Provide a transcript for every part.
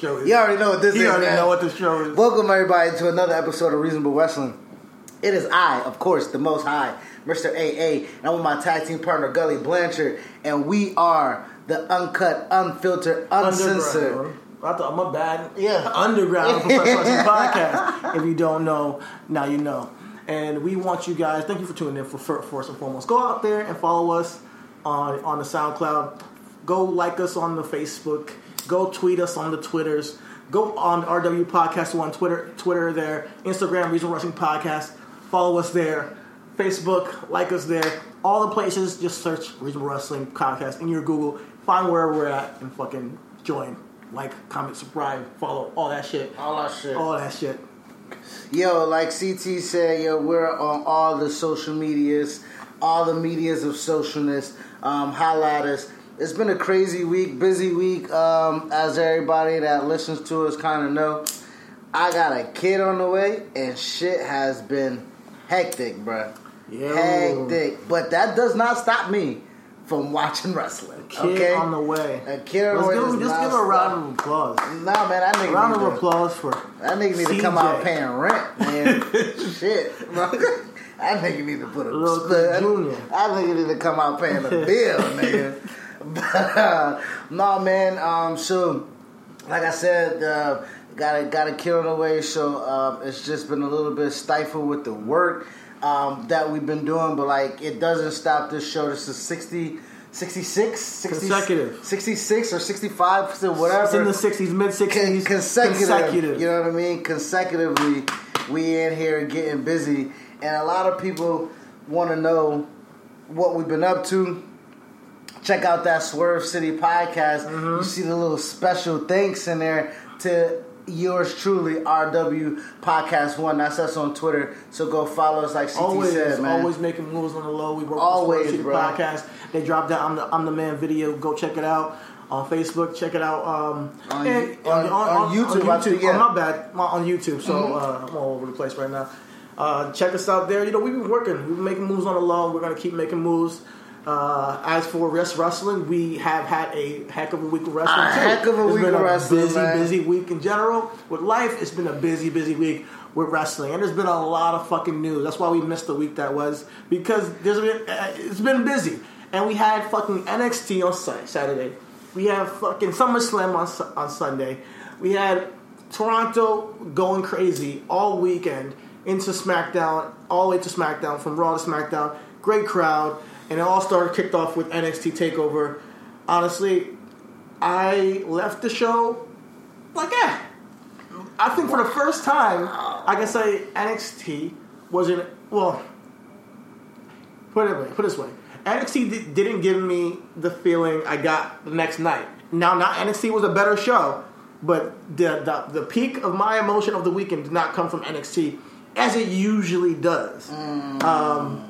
You know what the show is. You already know what this You is. already man. know what the show is. Welcome everybody to another episode of Reasonable Wrestling. It is I, of course, the most high, Mr. AA, and I'm with my tag team partner Gully Blanchard, and we are the uncut, unfiltered, uncensored. I thought I'm a bad Yeah. underground professional podcast. If you don't know, now you know. And we want you guys. Thank you for tuning in. For, for first and foremost, go out there and follow us on on the SoundCloud. Go like us on the Facebook. Go tweet us on the Twitters. Go on RW Podcast on Twitter. Twitter there. Instagram Regional Wrestling Podcast. Follow us there. Facebook, like us there. All the places, just search Regional Wrestling Podcast in your Google. Find where we're at and fucking join. Like, comment, subscribe, follow, all that shit. All that shit. All that shit. Yo, like CT said, yo, we're on all the social medias, all the medias of socialness. Um, at us. It's been a crazy week, busy week, um, as everybody that listens to us kind of know. I got a kid on the way, and shit has been hectic, bruh. Yo. Hectic. But that does not stop me from watching wrestling. Kid okay? on the way. A kid on the Let's way give, him- just give a round of applause. Nah, man, that nigga round of to- applause for that nigga need to come out paying rent, man. Shit, bro. That nigga need to put a Little that, Junior. that nigga need to come out paying a bill, nigga. But no, man. Um, so like I said, uh, got a got a kid on the way. So um, it's just been a little bit stifled with the work um, that we've been doing, but like it doesn't stop this show. This is 60, 66, 60, Consecutive. 66 or 65, so whatever. It's in the 60s, mid 60s. Con- consecutive, You know what I mean? Consecutively, we in here getting busy, and a lot of people want to know what we've been up to. Check out that Swerve City podcast. Mm-hmm. You see the little special thanks in there to yours truly, RW Podcast One. That's us on Twitter. So go follow us, like CT Always, said, man. always making moves on the low. We work Always, with the podcast. They dropped that I'm the I'm the man video. Go check it out on Facebook. Check it out um, On and- you- on- on YouTube, I think, yeah. Oh, my bad, My- on YouTube. So uh, I'm all over the place right now. Uh, check us out there. You know we've been working. We've been making moves on the low. We're gonna keep making moves. Uh, as for rest wrestling, we have had a heck of a week of wrestling. A too. heck of a It's week been of a wrestling, Busy, man. busy week in general with life. It's been a busy, busy week with wrestling, and there's been a lot of fucking news. That's why we missed the week that was because there's been uh, it's been busy, and we had fucking NXT on Saturday. We have fucking SummerSlam on on Sunday. We had Toronto going crazy all weekend into SmackDown, all the way to SmackDown, from Raw to SmackDown. Great crowd, and it all started kicked off with NXT Takeover. Honestly, I left the show like, eh. I think for the first time, I can say NXT wasn't well. Put it. Put it this way, NXT di- didn't give me the feeling I got the next night. Now, not NXT was a better show, but the, the the peak of my emotion of the weekend did not come from NXT as it usually does. Um,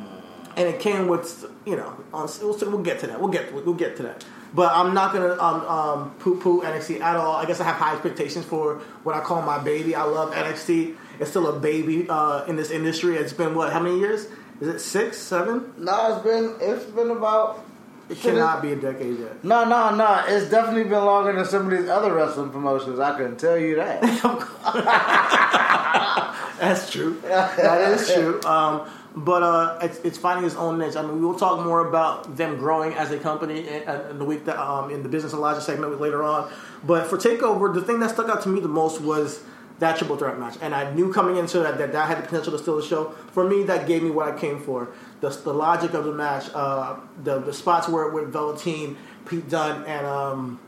and it came with you know we'll, we'll get to that. We'll get we'll get to that. But I'm not gonna um, um, poo poo NXT at all. I guess I have high expectations for what I call my baby. I love NXT. It's still a baby uh, in this industry. It's been what? How many years? Is it six, seven? No, it's been it's been about It cannot be a decade yet. No, no, no. It's definitely been longer than some of these other wrestling promotions. I can tell you that. That's true. that is true. Um, but uh, it's, it's finding its own niche. I mean, we will talk more about them growing as a company in, in the week that um, in the business and logic segment later on. But for Takeover, the thing that stuck out to me the most was that triple threat match, and I knew coming into that that that had the potential to steal the show. For me, that gave me what I came for. The, the logic of the match, uh, the the spots where with Velveteen, Pete Dunne, and um,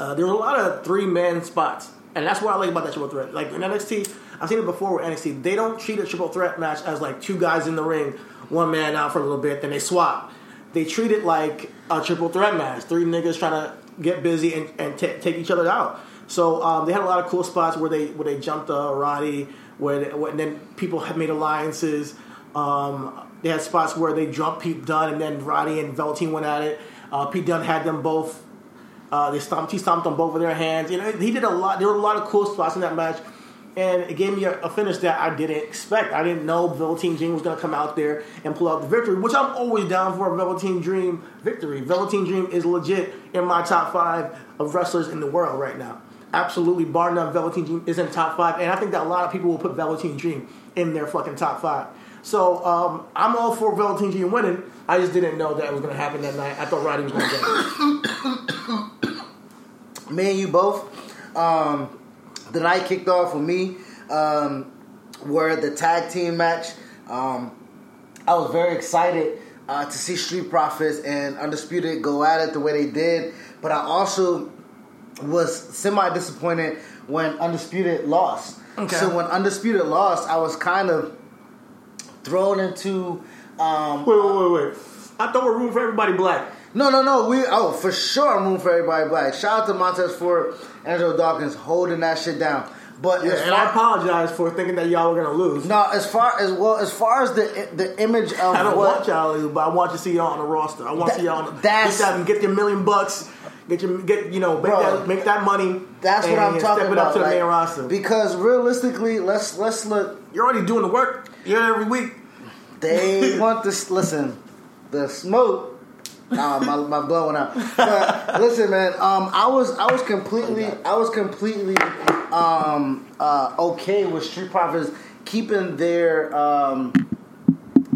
uh, there were a lot of three man spots, and that's what I like about that triple threat. Like in NXT, I've seen it before with NXT. They don't treat a triple threat match as like two guys in the ring, one man out for a little bit, then they swap. They treat it like a triple threat match. Three niggas trying to get busy and, and t- take each other out. So um, they had a lot of cool spots where they where they jumped uh, Roddy, where, they, where and then people had made alliances. Um, they had spots where they jumped Pete Dunne and then Roddy and Velveteen went at it. Uh, Pete Dunne had them both. Uh, they stomped. He stomped on both of their hands. You know, he did a lot. There were a lot of cool spots in that match, and it gave me a, a finish that I didn't expect. I didn't know Velveteen Dream was going to come out there and pull out the victory, which I'm always down for a Velveteen Dream victory. Velveteen Dream is legit in my top five of wrestlers in the world right now. Absolutely, bar none, Velveteen Dream is in top five, and I think that a lot of people will put Velveteen Dream in their fucking top five. So um, I'm all for Velveteen Dream winning. I just didn't know that was going to happen that night. I thought Roddy was going to get it. me and you both. Um, the night kicked off with me. Um, were the tag team match. Um, I was very excited uh, to see Street Profits and Undisputed go at it the way they did, but I also was semi disappointed when Undisputed lost. Okay. So when Undisputed lost, I was kind of thrown into. Um, Wait, wait, wait, wait. I thought we were room for everybody black. no, no, no. We oh for sure room for everybody black. Shout out to Montez Ford, Angelo Dawkins holding that shit down. But Yeah, and far, I apologize for thinking that y'all were going to lose. no, as far as well as far as the the image of I don't what want y'all to lose, but I want to see y'all on the roster. I want to see y'all on the, That's- get, that, get your million bucks. Get your get you know make Bro, that make that money. that's what I'm talking step it about. up to the like, main roster. Because realistically, let's let's look. You're already doing the work. You're every week. They want this. Listen, the smoke. Nah, my my blood went out. But listen, man. Um, I was I was completely I was completely um uh okay with Street Profits keeping their um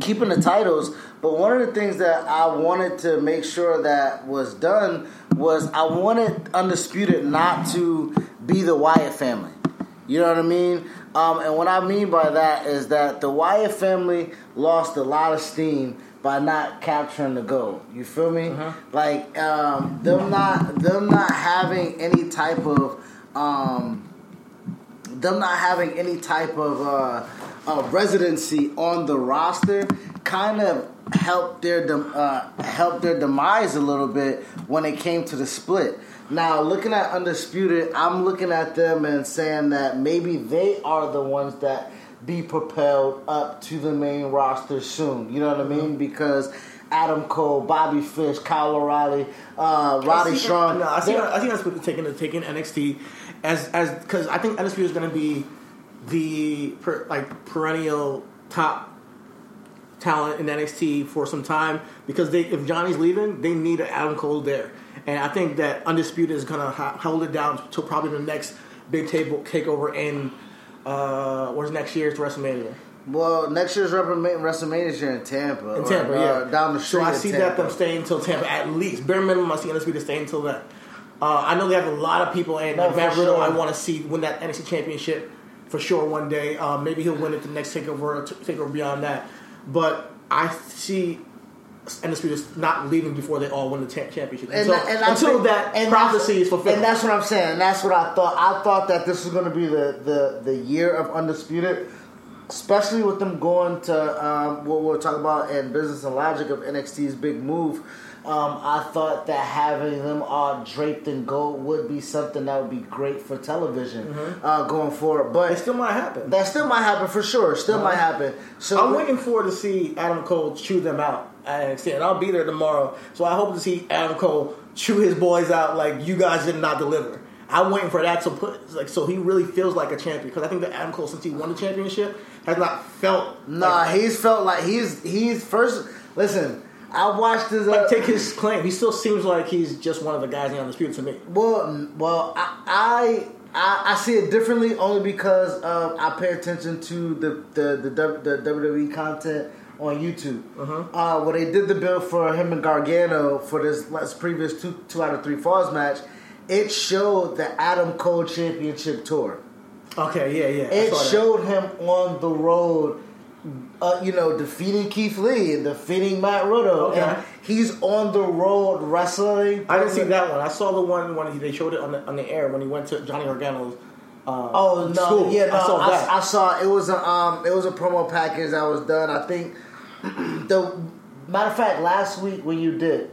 keeping the titles. But one of the things that I wanted to make sure that was done was I wanted Undisputed not to be the Wyatt family. You know what I mean? Um, and what I mean by that is that the Wyatt family lost a lot of steam by not capturing the gold. You feel me? Like um, them not them not having any type of um, them not having any type of uh, uh, residency on the roster kind of helped their dem- uh, helped their demise a little bit when it came to the split. Now, looking at Undisputed, I'm looking at them and saying that maybe they are the ones that be propelled up to the main roster soon. You know what I mean? Because Adam Cole, Bobby Fish, Kyle O'Reilly, uh, Roddy Strong. No, I think I think that's what taking taking NXT as as because I think NXT is going to be the per, like perennial top talent in NXT for some time because they if Johnny's leaving, they need an Adam Cole there, and I think that Undisputed is going to ha- hold it down to probably the next big table takeover in uh, where's next year's WrestleMania. Well, next year's WrestleMania is here in Tampa. In or, Tampa, uh, yeah. down the street. So I see Tampa. that them staying until Tampa at least. Bare minimum, I see NXT to stay until then. Uh, I know they have a lot of people, and No, like Matt Riddle, sure. I want to see win that NXT championship for sure one day. Uh, maybe he'll win it the next takeover, takeover beyond that. But I see NXT is not leaving before they all win the cha- championship. And, Until, and until think- that and prophecy is fulfilled. And that's what I'm saying. And that's what I thought. I thought that this was going to be the, the, the year of Undisputed, especially with them going to um, what we'll talk about in Business and Logic of NXT's big move. Um, I thought that having them all draped in gold would be something that would be great for television uh, going forward. But it still might happen. that still might happen for sure. Still might happen. So I'm waiting forward to see Adam Cole chew them out at NXT, and I'll be there tomorrow. So I hope to see Adam Cole chew his boys out like you guys did not deliver. I'm waiting for that to put like so he really feels like a champion because I think that Adam Cole since he won the championship has not felt Nah, like, he's felt like he's he's first. Listen, I watched his. Uh, Like, take his claim. He still seems like he's just one of the guys in the undisputed to me. Well, well, I, I I I see it differently only because uh, I pay attention to the the the, the WWE content on YouTube. uh when they did the bill for him and Gargano for this last previous two two out of three falls match, it showed the Adam Cole Championship tour. Okay, yeah, yeah. It showed him on the road, uh, you know, defeating Keith Lee and defeating Matt Riddle. Okay. And he's on the road wrestling. I didn't see that one. I saw the one when he, they showed it on the on the air when he went to Johnny Gargano's. Uh, Oh no! school. Yeah, no. I saw I. I saw it was a um, it was a promo package that was done. I think the matter of fact, last week when you did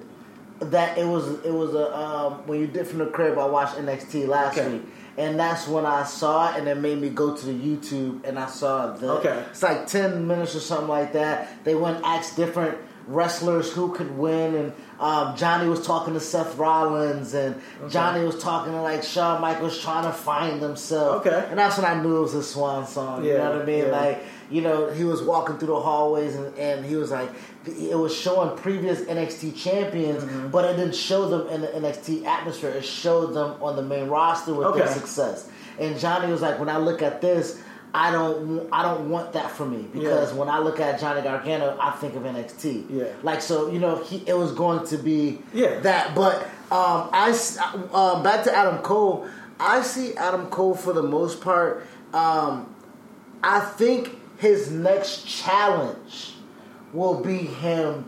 that, it was it was a um, when you did from the crib. I watched NXT last Okay. week, and that's when I saw it, and it made me go to the YouTube, and I saw the. Okay. It's like ten minutes or something like that. They went and asked different wrestlers who could win, and um, Johnny was talking to Seth Rollins, and Johnny was talking to like Shawn Michaels trying to find himself. Okay. And that's when I knew it was a swan song. Yeah, you know what I mean? yeah. Like, you know, he was walking through the hallways and, and he was like, it was showing previous NXT champions, Mm-hmm. but it didn't show them in the NXT atmosphere. It showed them on the main roster with their Okay. success. And Johnny was like, when I look at this, I don't, I don't want that for me because Yeah. when I look at Johnny Gargano, I think of NXT. Yeah. Like so, you know, he it was going to be Yeah. that. But um, I s- um, back to Adam Cole. I see Adam Cole for the most part. Um, I think his next challenge will be him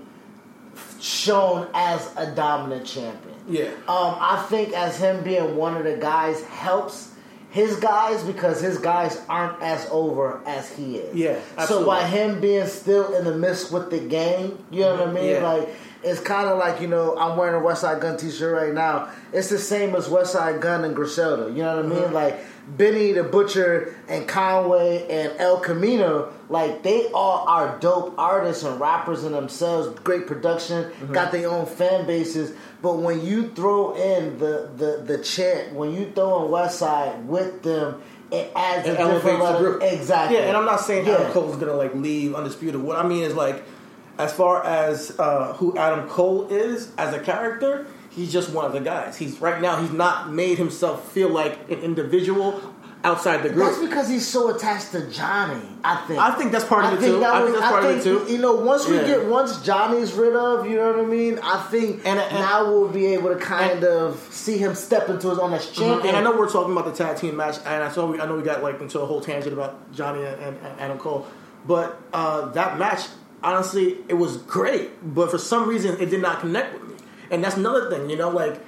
shown as a dominant champion. Yeah. Um, I think as him being one of the guys helps his guys because his guys aren't as over as he is. Yeah, Absolutely. So by him being still in the midst with the game, you know what I mm-hmm. mean? Yeah. Like it's kind of like you know I'm wearing a Westside Gunn T-shirt right now. It's the same as Westside Gunn and Griselda. You know what I mean? Mm-hmm. Like Benny the Butcher and Conway and El Camino, like they all are dope artists and rappers in themselves. Great production, Mm-hmm. got their own fan bases. But when you throw in the the the chant, when you throw in West Side with them, it adds It a different level. Exactly. Yeah, and I'm not saying Yeah. Adam Cole's gonna like leave undisputed. What I mean is like, as far as uh, who Adam Cole is as a character, he's just one of the guys. He's right now. He's not made himself feel like an individual outside the group. That's because he's so attached to Johnny. I think. I think that's part of it, too. that I think that's part of it, too. You know, once we Yeah. get once Johnny's rid of, you know what I mean. I think And- and- now we'll be able to kind of see him step into his own as champion. And I know we're talking about the tag team match, and I saw we, I know we got like into a whole tangent about Johnny and, and, and Adam Cole, but uh, that match, honestly, it was great, but for some reason it did not connect with me, and that's another thing, you know, like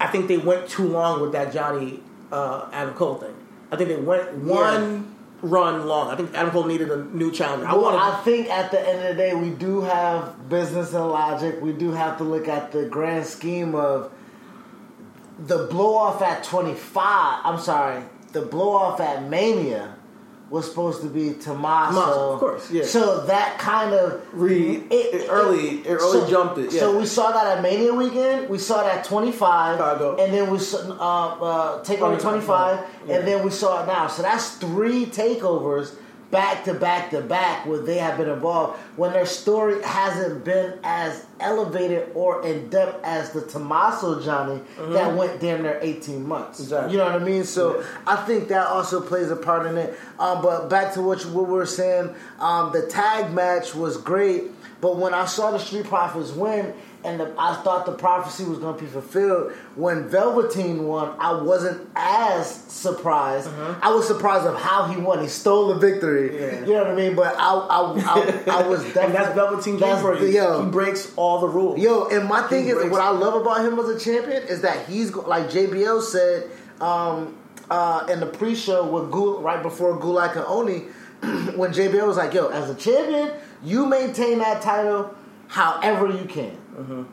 I think they went too long with that Johnny uh, Adam Cole thing. I think they went one run long. I think Adam Cole needed a new challenge. I Well, want I think at the end of the day, we do have business and logic. We do have to look at the grand scheme of the blow off at 25. I'm sorry, the blow off at Mania was supposed to be Tommaso. Tommaso, of course, yeah. So that kind of Re- it early- it early jumped it, yeah. So we saw that at Mania weekend. We saw that 25, and then we saw uh, uh, take over 25, Yeah. and then we saw it now. So that's three takeovers back to back to back where they have been involved when their story hasn't been as elevated or in depth as the Tommaso Johnny that went damn near 18 months. Mm-hmm. Exactly. You know what I mean? So I think that also plays a part in it. Um, but back to what, you, what we were saying, um, the tag match was great. But when I saw the Street Profits win, and the, I thought the prophecy was going to be fulfilled, when Velveteen won, I wasn't as surprised. I was surprised of how he won. He stole the victory. Uh-huh. Yeah. You know what I mean? But I, I, I, I was definitely and that's Velveteen that's you. yo. He breaks all the rules. Yo, and my thing He is, what I love about him as a champion is that he's like JBL said um, uh, in the pre-show with Gul- right before Gulak and Oney, when JBL was like, "Yo, as a champion, you maintain that title however you can."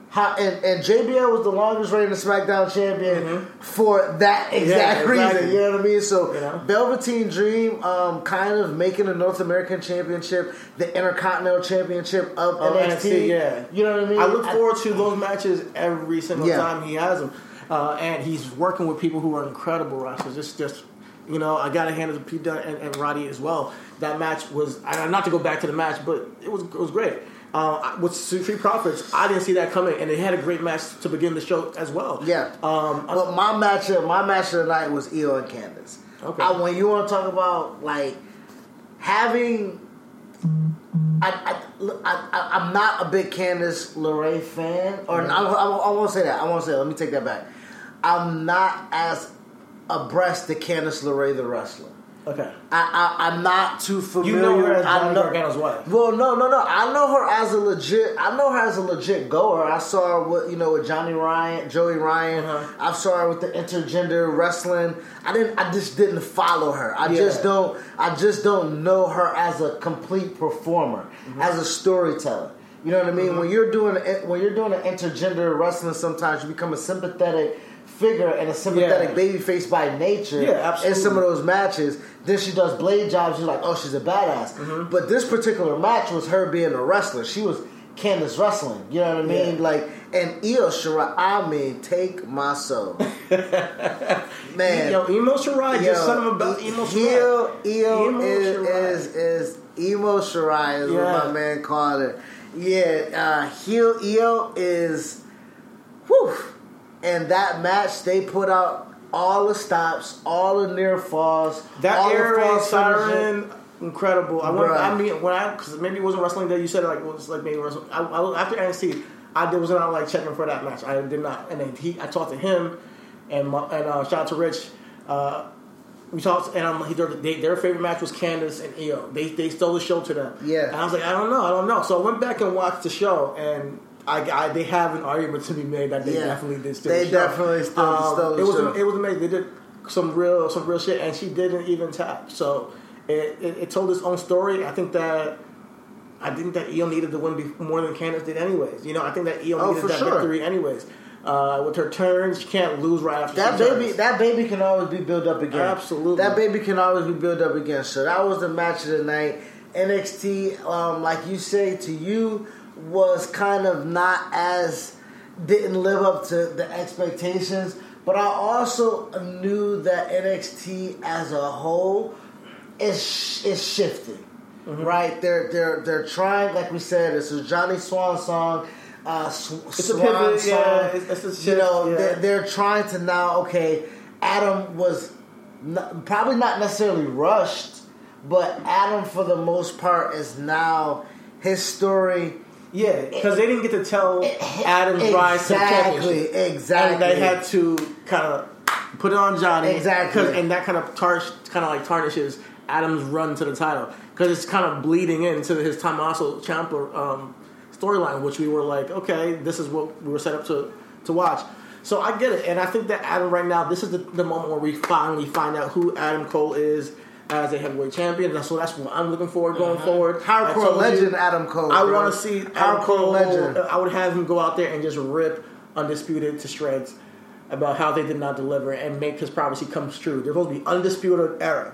How and, and JBL was the longest reigning SmackDown champion for that exact exactly. reason. You know what I mean? So You know? Velveteen Dream, um, kind of making the North American Championship the Intercontinental Championship of Of NXT. NXT, yeah. You know what I mean? I look forward to those matches every single Yeah. time he has them, uh, and he's working with people who are incredible wrestlers. It's just, you know, I got to hand it to Pete Dunne and, and Roddy as well. That match was, not to go back to the match, but it was it was great. Uh, with Street Profits, I didn't see that coming, and they had a great match to begin the show as well. Yeah. Um, But my match, of, my match of the night was Io and Candace. Okay. I, when you want to talk about like having, I, I, I'm not a big Candace LeRae fan, or I, I, I won't say that. I won't say. That. Let me take that back. I'm not as abreast to Candace LeRae the wrestler. Okay. I, I, I'm not too familiar. You know her as Johnny know- Gargano's wife. Well, no, no, no. I know her as a legit. I know her as a legit goer. I saw her with you know with Johnny Ryan, Joey Ryan. Uh-huh. I saw her with the intergender wrestling. I didn't. I just didn't follow her. I Yeah. just don't. I just don't know her as a complete performer, Mm-hmm. as a storyteller. You know what I mean? When you're doing when you're doing an intergender wrestling, sometimes you become a sympathetic figure and a sympathetic Yeah. baby face by nature. Yeah, In some of those matches, then she does blade jobs. You're like, oh, she's a badass. Mm-hmm. But this particular match was her being a wrestler. She was Candace wrestling. You know what I mean? Yeah. Like, and Io Shirai, I mean, take my soul, man. Yo, Emo Shirai, Yo, just son of a bell, Emo Shirai. Io, Io Emo is, Shirai. is is emo Shirai is Yeah. what my man called it. Yeah, uh, heel Io is, whew. And that match, they put out all the stops, all the near falls, That air the raid false finishes. siren, incredible. I went, I mean, when I because maybe it wasn't wrestling day. You said like it was like maybe wrestling. I, I, after NXT, I did, was not like checking for that match. I did not, and then he, I talked to him, and my, and uh, shout out to Rich. Uh, we talked, and um, he, they, their favorite match was Candace and Io. They they stole the show to them. Yeah. and I was like, I don't know, I don't know. So I went back and watched the show, and I, I they have an argument to be made that they Yeah. definitely did steal They the definitely stole- Um, stole the it was show. it was amazing. They did some real some real shit, and she didn't even tap. So it, it, it told its own story. I think that I think that Io needed the win be- more than Candace did, anyways. You know, I think that Io Oh, needed that sure. victory, anyways. Uh, with her turns, she can't lose right after That baby, turns. that baby can always be built up again. Absolutely. that baby can always be built up again. So that was the match of the night. NXT, um, like you say, to you was kind of not as didn't live up to the expectations. But I also knew that NXT as a whole is is shifting. Mm-hmm. Right? They're they're they're trying, like we said, this is Johnny Swan song. Uh, sw- It's a Swan pivot, song. yeah, it's- it's a you know, yeah. they're, they're trying to now. Okay, Adam was not, probably not necessarily rushed, but Adam, for the most part, is now his story. Yeah, because they didn't get to tell Adam's rise to Exactly, championship. exactly. And they had to kind of put it on Johnny. Exactly. And that kind of tar- kind of like tarnishes Adam's run to the title. Because it's kind of bleeding into his Tommaso Ciampa um, storyline, which we were like, okay, this is what we were set up to, to watch. So I get it. And I think that Adam right now, this is the, the moment where we finally find out who Adam Cole is as a heavyweight champion. And so that's what I'm looking forward going uh-huh. forward. I Hardcore told you- legend Adam Cole. I want to see Adam hardcore Cole. legend. I would have him go out there and just rip Undisputed to shreds about how they did not deliver and make his prophecy come true. They're supposed to be undisputed era.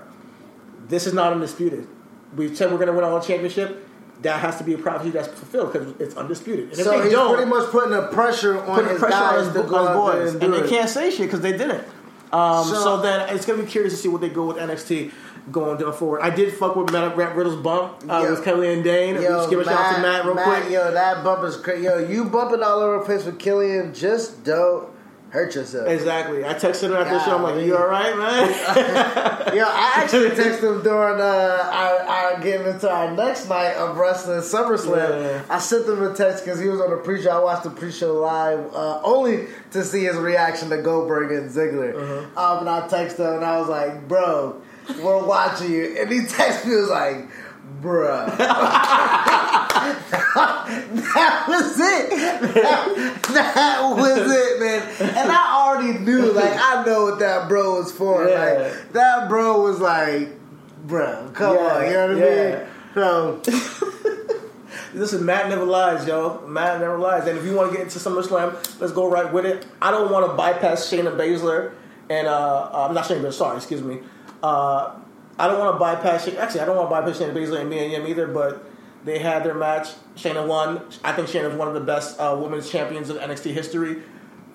This is not undisputed. We said we're going to win all the championship. That has to be a prophecy that's fulfilled because it's undisputed. And if So they he's don't, pretty much putting the pressure on putting his pressure guys on to his, go on his boys, and, and they it. can't say shit because they didn't. Um, so, So- then it's gonna be curious to see what they go with NXT going down forward. I did fuck with Matt, Matt Riddle's bump uh, Yo. with Killian Dain. Just give a shout out to Matt real quick. Yo, that bump is crazy. Yo, you bumping all over the place with Killian, just don't hurt yourself. Exactly. I texted him after the show. I'm like. "You all right, man?" Yo, I actually texted him during uh, our, our getting into our next night of wrestling SummerSlam. Yeah. I sent him a text because he was on the pre-show. I watched the pre-show live uh, only to see his reaction to Goldberg and Ziggler. Uh-huh. Um, and I texted him and I was like, "Bro, we're watching you." And he texted me, he was like, "Bruh." that was it. That, that was it, man. And I already knew, like, I know what that bro was for. Yeah. Like, that bro was like, bro, come Yeah, on, you know what I yeah. mean? So, Listen, Matt never lies, yo. Matt never lies. And if you want to get into SummerSlam, let's go right with it. I don't want to bypass Shayna Baszler and uh, uh, I'm not Shayna Baszler. Sorry, excuse me. Uh, I don't want to bypass. Actually, I don't want to bypass Shayna Baszler and Mia Yim either. But they had their match. Shayna won. I think Shayna's one of the best uh, women's champions of NXT history.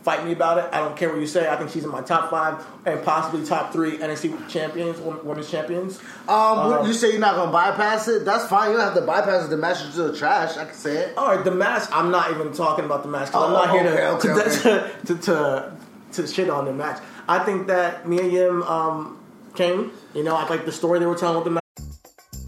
fight me about it. I don't care what you say. I think she's in my top five and possibly top three NXT champions, women's champions. Um, um, you say you're not gonna bypass it? That's fine. You don't have to bypass it. The match is the trash. I can say it. All right, the match. I'm not even talking about the match because oh, I'm not here to, okay, to, okay. to, to, to, shit on the match. I think that Mia Yim um, came. You know, I like the story they were telling with the match.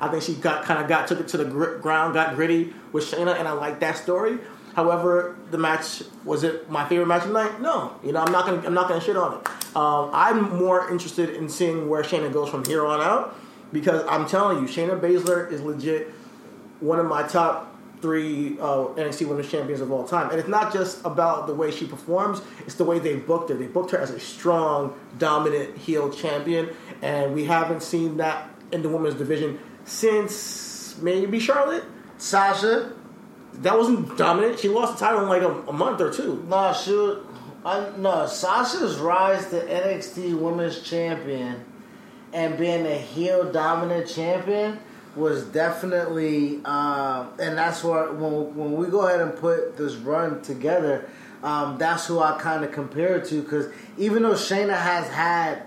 I think she got kind of got took it to the gr- ground, got gritty with Shayna, and I like that story. However, the match was it my favorite match of the night? No, you know I'm not gonna I'm not gonna shit on it. Um, I'm more interested in seeing where Shayna goes from here on out because I'm telling you, Shayna Baszler is legit one of my top three uh, NXT Women's Champions of all time. And it's not just about the way she performs; it's the way they booked her. They booked her as a strong, dominant heel champion, and we haven't seen that in the women's division since maybe Charlotte. Sasha. That wasn't dominant. She lost the title in like a, a month or two. No, she. Was, I, no, Sasha's rise to NXT Women's Champion and being a heel dominant champion was definitely, um, and that's what when when we go ahead and put this run together, um, that's who I kind of compare it to because even though Shayna has had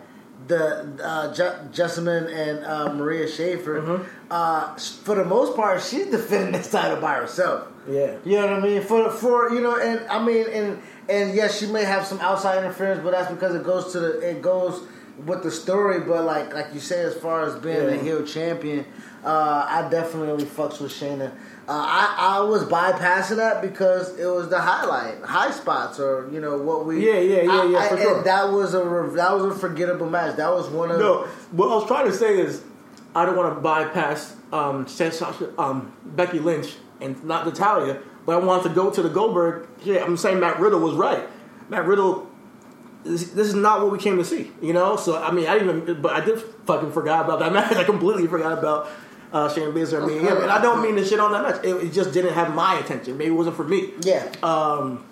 the uh, Je- Jessamyn and uh, Marina Shafir, mm-hmm. uh, for the most part, she's defending this title by herself. Yeah, you know what I mean. For for you know, and I mean, and and yes, she may have some outside interference, but that's because it goes to the it goes with the story. But like like you said, as far as being yeah. a heel champion, uh, I definitely fucks with Shayna. Uh, I, I was bypassing that because it was the highlight, high spots, or you know what we. Yeah, yeah, yeah, yeah. I, for sure. That was a that was a forgettable match. That was one of. No, what I was trying to say is, I don't want to bypass um, um, Becky Lynch and not Natalya, but I wanted to go to the Goldberg. Yeah, I'm saying Matt Riddle was right. Matt Riddle. This, this is not what we came to see, you know. So I mean, I even, but I did fucking forgot about that match. I completely forgot about uh, Shayna Baszler and Mia Yim. And I don't mean to shit on that match. It, it, just didn't have my attention. Maybe it wasn't for me. Yeah. Um,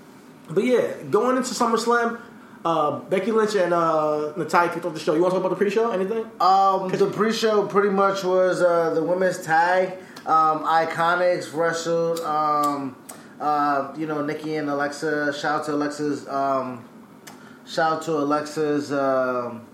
but yeah, going into SummerSlam, uh, Becky Lynch and uh, Natalya kicked off the show. You want to talk about the pre-show? Anything? Um, the pre-show pretty much was uh, the women's tag. Um, Iconics wrestled. Um, uh, you know, Nikki and Alexa. Shout out to Alexa's. Um, shout out to Alexa's. Um,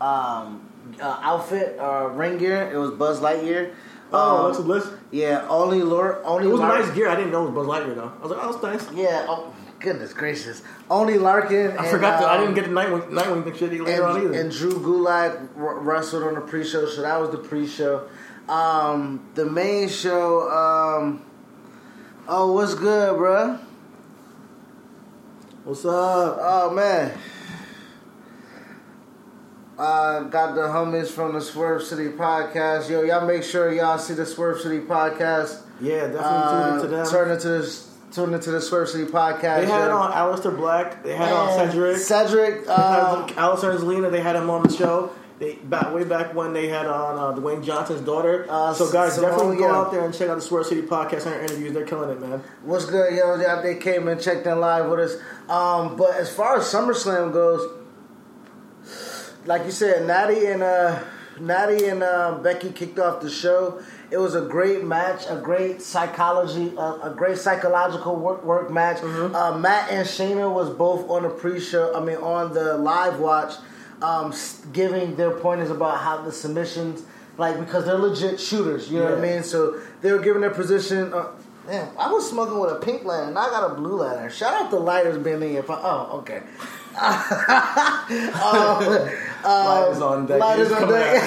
um, uh, outfit or uh, ring gear. It was Buzz Lightyear. Oh, um, Alexa Bliss. Yeah, only Lord. Only it was Larkin. nice gear. I didn't know it was Buzz Lightyear though. I was like, oh, that's nice. Yeah. Oh, goodness gracious. Oney Lorcan. I and, forgot. Um, I didn't get the Nightwing, Nightwing shit later and, on either. And Drew Gulak wrestled on the pre-show, so that was the pre-show. Um, the main show. Um, oh, what's good, bro? What's up? Oh man. Uh, got the homies from the Swerve City podcast. Yo, y'all make sure y'all see the Swerve City podcast. Yeah, definitely uh, tune into them. Turn into the tune into the Swerve City podcast. They had on Aleister Black. They had on Cedric. Cedric. Um, Aleister and Zelina. They had him on the show. They back way back when they had on uh, Dwayne Johnson's daughter. Uh, so guys, Simone, definitely go yeah. out there and check out the Swerve City podcast and their interviews. They're killing it, man. What's good, yo? They came and checked in live with us. Um, but as far as SummerSlam goes like you said, Natty and uh, Natty and uh, Becky kicked off the show. It was a great match, a great psychology, uh, a great psychological work, work match. Mm-hmm. Uh, Matt and Shayna was both on the pre-show. I mean, on the live watch, um, giving their pointers about how the submissions, like because they're legit shooters. You know yeah. what I mean? So they were giving their position. Uh, Damn, I was smoking with a pink lantern. and I got a blue lantern. Shout out to lighters being in your. Oh, okay. um, Light is on deck. Light is on deck.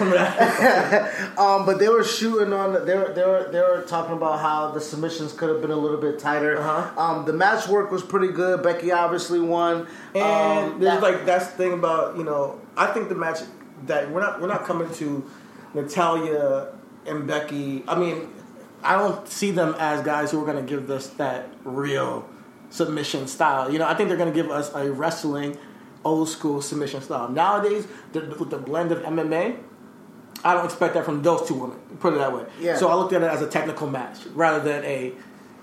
um, but they were shooting on. They were they were they were talking about how the submissions could have been a little bit tighter. Uh-huh. Um, the match work was pretty good. Becky obviously won. And um, there's that, like that's the thing about you know I think the match that we're not we're not coming to Natalya and Becky. I mean I don't see them as guys who are going to give us that real submission style. You know, I think they're going to give us a wrestling old school submission style. Nowadays, the, with the blend of MMA, I don't expect that from those two women. Put it that way. Yeah. So I looked at it as a technical match rather than a,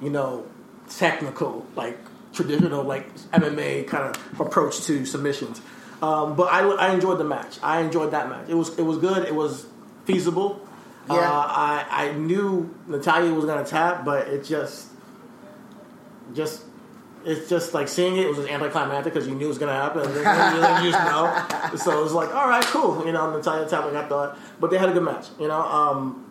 you know, technical like traditional like MMA kind of approach to submissions. Um, but I, I enjoyed the match. I enjoyed that match. It was it was good. It was feasible. Yeah. Uh, I I knew Natalya was gonna tap, but it just just it's just like seeing it, it was just anticlimactic because you knew it was gonna happen. And then, then you just know. So it was like, all right, cool. You know, Natalya tapping. I thought, but they had a good match. You know, um,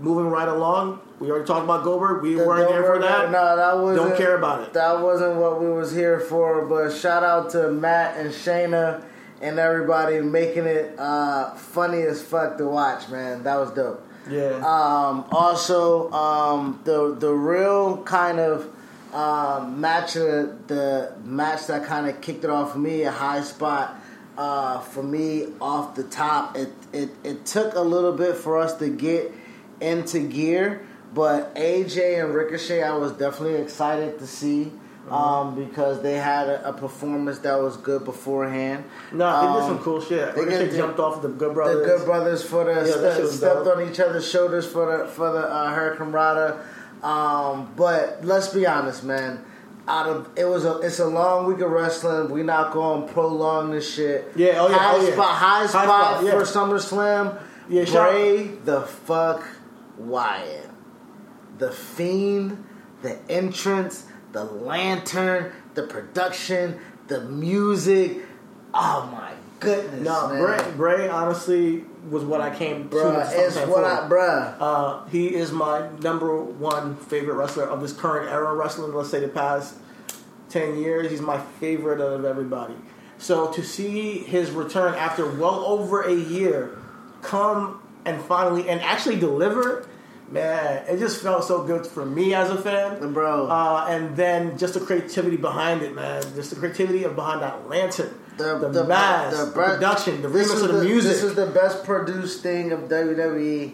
moving right along. We already talked about Goldberg. We The weren't there for that. No, that was Don't care about it. That wasn't what we was here for. But shout out to Matt and Shayna and everybody making it uh, funny as fuck to watch. Man, that was dope. Yeah. Um, also, um, the the real kind of um, match of the match that kind of kicked it off for me, a high spot uh, for me off the top. It, it it took a little bit for us to get into gear, but AJ and Ricochet, I was definitely excited to see. Um, because they had a, a performance that was good beforehand. no, they did Um, some cool shit. they Ricochet did- jumped off the Good Brothers. the. Good Brothers for the Yeah, ste- stepped dope. on each other's shoulders for the for the uh, Hurricanrana. Um, but let's be honest, man. Out of it was a it's a long week of wrestling. We not going to prolong this shit. Yeah, oh yeah, high oh yeah. spot, high High spot, spot, yeah. for SummerSlam. Yeah, shout- Bray the fuck Wyatt, the Fiend, the entrance, the lantern, the production, the music. Oh my goodness, no, man. Bray, Bray honestly was what I came to. Bruh, the it's what. I, bruh. Uh, he is my number one favorite wrestler of this current era of wrestling. Let's say the past ten years, he's my favorite of everybody. So to see his return after well over a year, come and finally and actually deliver, man, it just felt so good for me as a fan, Bro. Uh, and then just the creativity behind it, man, just the creativity of behind that lantern, the, mask, the, bre- production, the this remix is of the, music. This is the best produced thing of WWE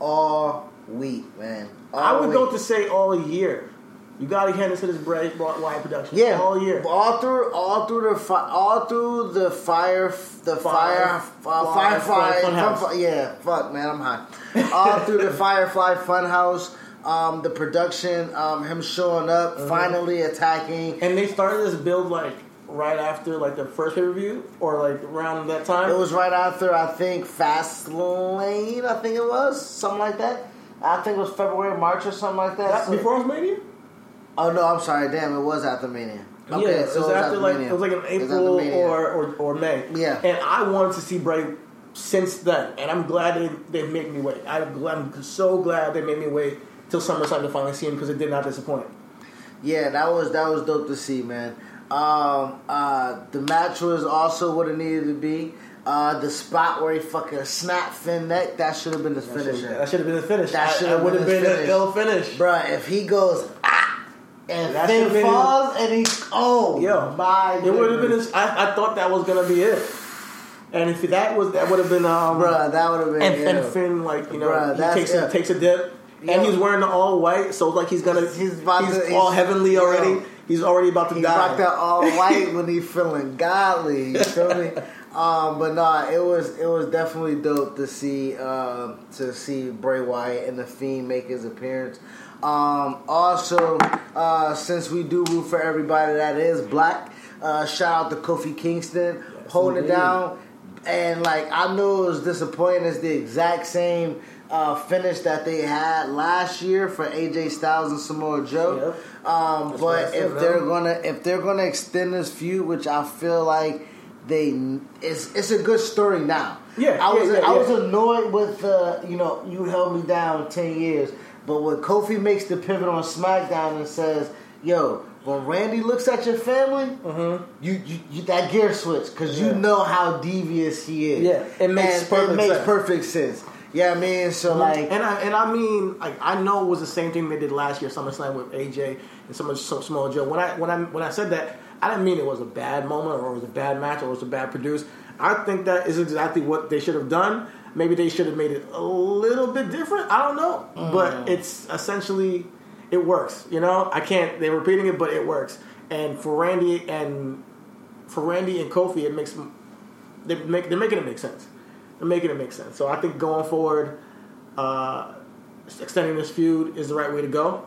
all week, man. All I would week. go to say all year. You got to hand it to this Bray Wyatt production. yeah, all year. all through, all through the, fi- all through the fire, the Fire- fire, uh, Fire- firefly, Fun House. Fun- yeah, fuck, man, I'm high. all through the Firefly Funhouse, um, the production, um, him showing up, Mm-hmm. finally attacking. and they started this build like right after like the first pay per view or like around that time. It was right after I think Fastlane, I think it was something like that. I think it was February, March, or something like that. That- So- before Mania. oh no, I'm sorry. Damn, it was after Mania. Okay, yeah, it so was after like Mania. it was like in It after April or, or or May. Yeah. and I wanted to see Bray since then, and I'm glad they they made me wait. I'm, glad, I'm so glad they made me wait till SummerSlam to finally see him because it did not disappoint. Yeah, that was that was dope to see, man. Um, uh, the match was also what it needed to be. Uh, the spot where he fucking snap Finn neck, that should have been the finisher. That should have been the finish. That should have have been been his an finish. ill finish. Bruh, if he goes ah, and That Finn should've been- falls and he oh Yo, my it would have been. His, I, I thought that was gonna be it. And if that was, that would have been. Um, Bruh, that would have been and, and. Finn, like you know, Bruh, he takes a, takes a dip, Yo. and he's wearing the all white, so it's like he's gonna. He's He's, about all he's- heavenly yo. He's already about to He die. rocked that all white when he feeling godly. You feel me? Um, but nah, it was it was definitely dope to see uh, to see Bray Wyatt and the Fiend make his appearance. Um, also, uh, since we do root for everybody that is black, uh, shout out to Kofi Kingston holding it down. And like I know it was disappointing. It's the exact same uh, finish that they had last year for AJ Styles and Samoa Joe. Um, what I but if they're gonna if they're gonna extend this feud, which I feel like they it's it's a good story now. Yeah, I was yeah, yeah, I was annoyed with uh, you know you held me down ten years, but when Kofi makes the pivot on SmackDown and says, "Yo." When Randy looks at your family, you, you, you that gear switch because you Mm-hmm. Know how devious he is. Yeah, it makes And perfect it makes sense. perfect sense. Yeah, I mean, so like, and I and I mean, like I know it was the same thing they did last year SummerSlam with AJ and some some Samoa Joe. When I when I when I said that, I didn't mean it was a bad moment or it was a bad match or it was a bad produce. I think that is exactly what they should have done. Maybe they should have made it a little bit different. I don't know, Mm. but it's essentially it works. You know, I can't. They're repeating it, but it works. and for Randy and for Randy and Kofi, it makes they make they're making it make sense. They're making it make sense. So I think going forward, uh, extending this feud is the right way to go.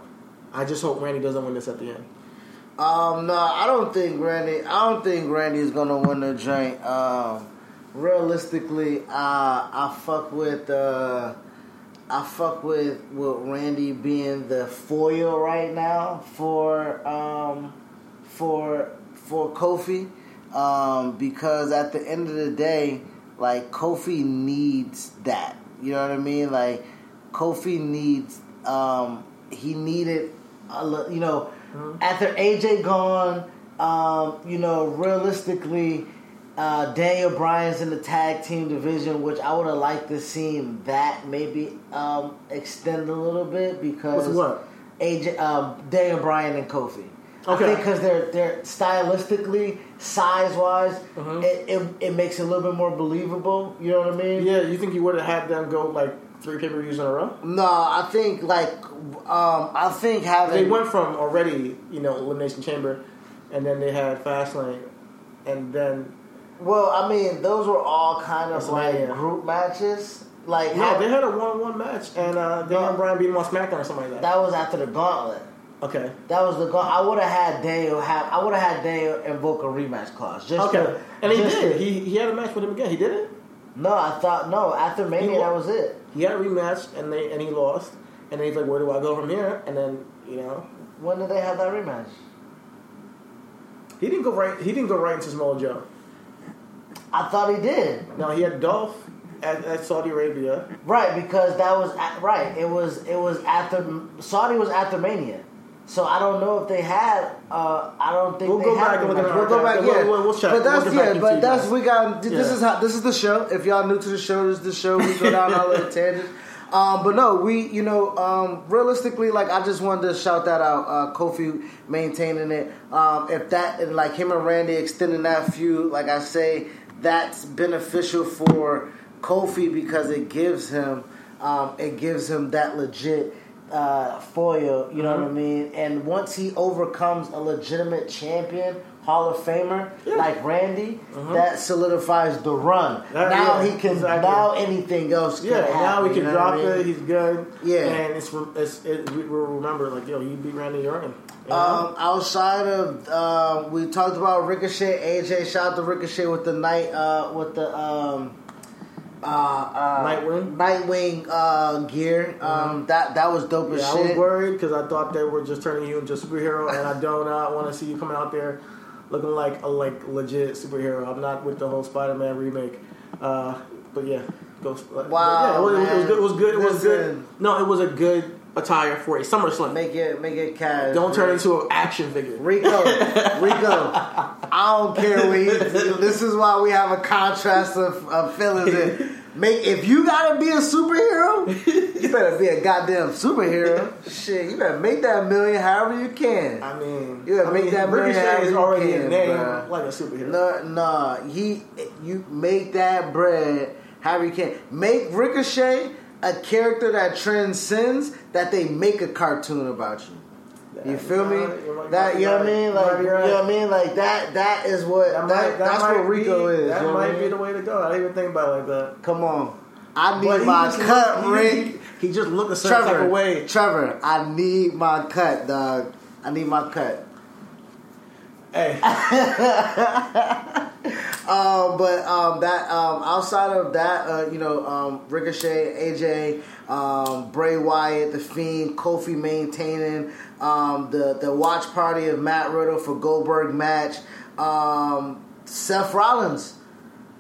I just hope Randy doesn't win this at the end. Um, no, I don't think Randy. I don't think Randy's gonna win the joint. Um, realistically, uh, I fuck with. Uh, I fuck with with Randy being the foil right now for um, for for Kofi um, because at the end of the day, like Kofi needs that. You know what I mean? Like Kofi needs. Um, he needed. A, you know, after AJ gone, um, you know, realistically, uh, Daniel Bryan's in the tag team division, which I would have liked to see that maybe um, extend a little bit because What's what? AJ, um, Daniel Bryan and Kofi. I Okay. think because they're they're stylistically, size wise, Mhm. it, it it makes it a little bit more believable. You know what I mean? Yeah, you think you would have had them go like three pay per views in a row? No, I think like um, I think having They went from already, you know, Elimination Chamber, and then they had Fastlane, and then Well, I mean, those were all kind of like group matches. Like yeah, how- they had a one on one match, and uh, Daniel No. Bryan beat him on SmackDown or something like that. that was after the gauntlet. Okay, That was the goal. I would have had Daniel have. I would have had Daniel invoke a rematch clause. Just okay, to- and he did. to- He he had a match with him again. He did it. no, I thought no. After Mania, that was it. He had a rematch, and they and he lost, and then he's like, "Where do I go from here?" And then you know, When did they have that rematch? he didn't go right. He didn't go right into Samoa Joe. I thought he did. No, he had Dolph at, at Saudi Arabia. Right, because that was at, right. It was it was after Saudi was after Mania. So I don't know if they had. Uh, I don't think We'll they go had back and look at. We'll go back. Yeah, We'll- we'll- we'll check. But that's yeah. But that's guys. we got. This Yeah. is how. This is the show. If y'all new to the show, this is the show. We go down all the tangents. Um, but no, we you know um, realistically, like I just wanted to shout that out. Uh, Kofi maintaining it. Um, if that and like him and Randy extending that feud, like I say, that's beneficial for Kofi because it gives him um, it gives him that legit uh, foil. You know what I Mm-hmm. mean? And once he overcomes a legitimate champion. Hall of Famer Yeah. like Randy, that solidifies the run. Mm-hmm. That- now yeah, he can. exactly. Now anything else. Can Yeah, happen, now we can drop what I mean? it. He's good. Yeah. and it's, it's it, we remember like yo, you beat Randy Orton. You know? Um, outside of uh, we talked about Ricochet, AJ. Shout out to Ricochet with the night uh, with the um, uh, uh, Nightwing? Nightwing uh, gear. Um, that that was dope as yeah, I was worried because I thought they were just turning you into a superhero, and I do not want to see you coming out there looking like a like legit superhero. I'm not with the whole Spider-Man remake. Uh, but yeah, Ghost. Wow, yeah, it was, it was good. It was good. It was good. No, it was a good attire for a SummerSlam. Make it make it cash. Don't turn into an action figure. Rico, Rico, I don't care you. This is why we have a contrast of, of feelings. In. Make if you gotta be a superhero, you better be a goddamn superhero. Shit, you better make that million however you can. I mean, You gotta I make mean, that million Ricochet is already can, a name bruh. like a superhero. No, no, he you make that bread however you can. Make Ricochet a character that transcends that they make a cartoon about you. You feel me? That you know what I mean? Like you know what I mean? Like that. That is what that, might- that's might what Rico be, is. That might be the way to go. I didn't even think about it like that. Come on, I need But my cut, Rick. He, he just looked a certain type Trevor, of way. Trevor, I need my cut, dog. I need my cut. Hey, Um, but um, that um, outside of that, uh, you know, um, Ricochet, AJ, um, Bray Wyatt, The Fiend, Kofi maintaining um, the the watch party of Matt Riddle for Goldberg match, um, Seth Rollins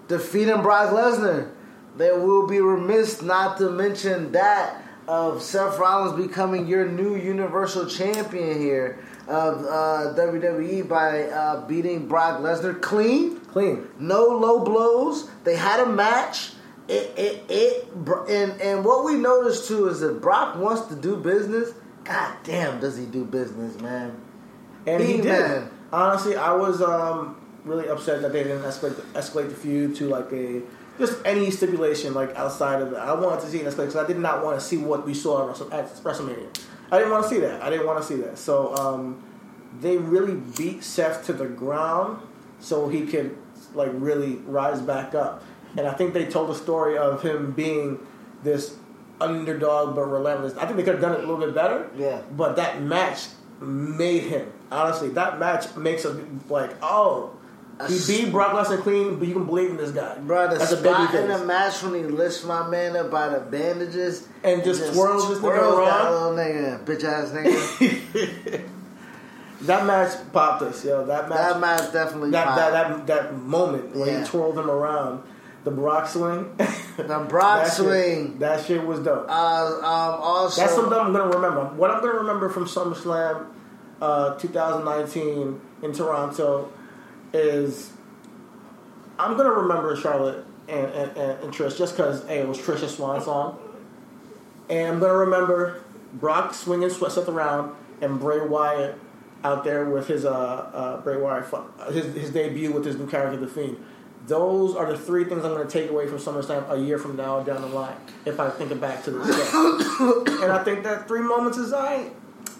defeating Brock Lesnar. There will be remiss not to mention that of Seth Rollins becoming your new Universal Champion here of uh, WWE by uh, beating Brock Lesnar clean clean. no low blows. They had a match. It, it, it, and, and what we noticed too is that Brock wants to do business. God damn, does he do business, man? And he, He, did. man. Honestly, I was um, really upset that they didn't escalate the, escalate the feud to like a just any stipulation like outside of that. I wanted to see an escalate because I did not want to see what we saw at WrestleMania. I didn't want to see that. I didn't want to see that. So um, they really beat Seth to the ground so he could like really rise back up. And I think they told the story of him being this underdog but relentless. I think they could have done it a little bit better. Yeah. But that match made him. Honestly, that match makes us like, oh, he beat Brock Lesnar clean, but you can believe in this guy. Bro, the That's a spot baby in the match when he lifts my man up by the bandages And just twirls this nigga twirls that around. little nigga, bitch ass nigga. That match popped us, yo. That match. that match definitely that, popped. that, that, that moment when Yeah. he twirled him around, the Brock swing. The Brock that swing. Shit, that shit was dope. Uh, um, also, That's something I'm gonna remember. What I'm gonna remember from SummerSlam uh, 2019 in Toronto is I'm gonna remember Charlotte and, and, and, and Trish just because hey, it was Trish's swan song, and I'm gonna remember Brock swinging Seth around and Bray Wyatt out there with his uh, uh, Bray Wyatt his his debut with his new character The Fiend. Those are the three things I'm going to take away from SummerSlam a year from now down the line if I think it back to this day. and I think that three moments is alright.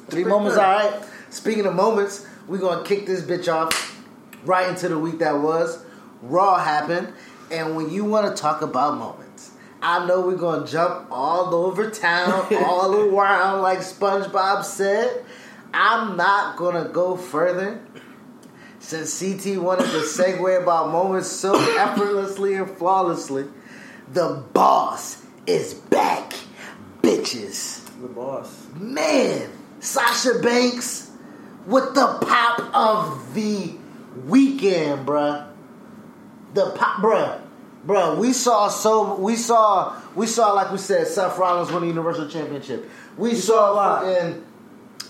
Three moments, all right. Speaking of moments, we're gonna kick this bitch off right into the week that was. Raw happened, and when you want to talk about moments, I know we're gonna jump all over town, all around, like SpongeBob said. I'm not gonna go further. Since CT wanted to segue about moments so effortlessly and flawlessly, the boss is back, bitches The boss. man, Sasha Banks with the pop of the weekend, bruh. The pop, bruh, bruh. We saw so we saw we saw like we said, Seth Rollins win the Universal Championship. We, saw a saw lot.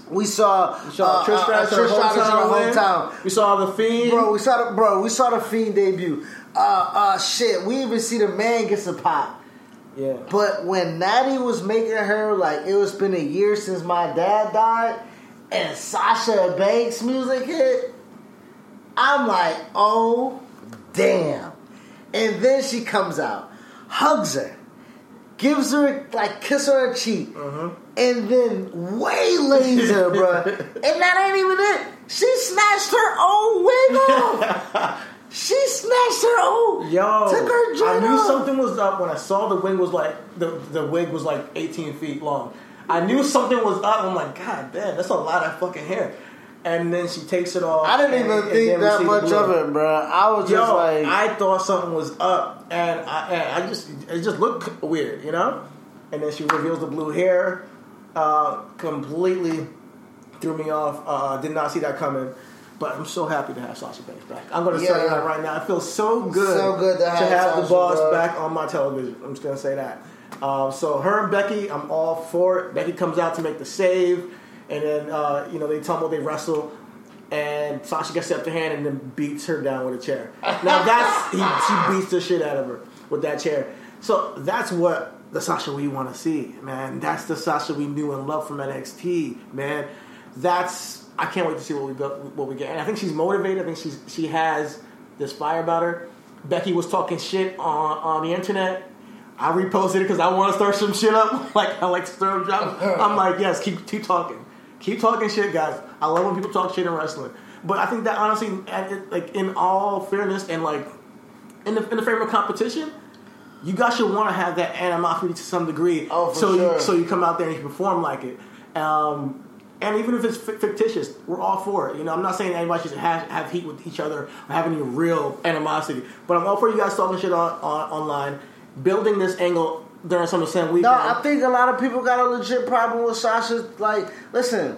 We saw, We saw uh, Trish uh, Stratus uh, in her Trish Stratus in her hometown win. hometown. We saw the Fiend. Bro, we saw the bro. We saw the Fiend debut. Uh, uh, shit. We even see the man gets a pop. yeah. But when Natty was making her like it was been a year since my dad died, and Sasha Banks music hit, I'm like, oh damn. And then she comes out, hugs her, gives her like kiss her cheek, uh-huh. and then waylays her, bro. And that ain't even it. She snatched her own wig off. she snatched her own. Yo, took her I knew off. something was up when I saw the wig was like the the wig was like 18 feet long. I knew something was up. I'm like, God damn, that's a lot of fucking hair. And then she takes it off. I didn't and- even think that much of it, bro. I was Yo, just like, I thought something was up, and I, and I just it just looked weird, you know. And then she reveals the blue hair, uh, completely threw me off. Uh, did not see that coming. But I'm so happy to have Sasha Banks back. I'm going to tell you that right now. It feels so good, So good to have the boss bro. back on my television. I'm just going to say that. Um, so her and Becky, I'm all for it. Becky comes out to make the save, and then uh, you know they tumble, they wrestle, and Sasha gets the upper hand and then beats her down with a chair. Now that's he, she beats the shit out of her with that chair. So that's what the Sasha we want to see, man. That's the Sasha we knew and loved from NXT, man. That's I can't wait to see what we what we get. And I think she's motivated. I think she's she has this fire about her. Becky was talking shit on on the internet. I reposted it because I want to stir some shit up. like I like to stir up. I'm like, yes, keep keep talking, keep talking shit, guys. I love when people talk shit in wrestling. But I think that honestly, like in all fairness and like in the in the frame of competition, you guys should want to have that animosity to some degree. Oh, for so sure. you so you come out there and you perform like it. Um, and even if it's fi- fictitious, we're all for it. You know, I'm not saying anybody should have, have heat with each other or have any real animosity, but I'm all for you guys talking shit on, on online, building this angle during SummerSlam weekend. no, I think a lot of people got a legit problem with Sasha. Like, listen,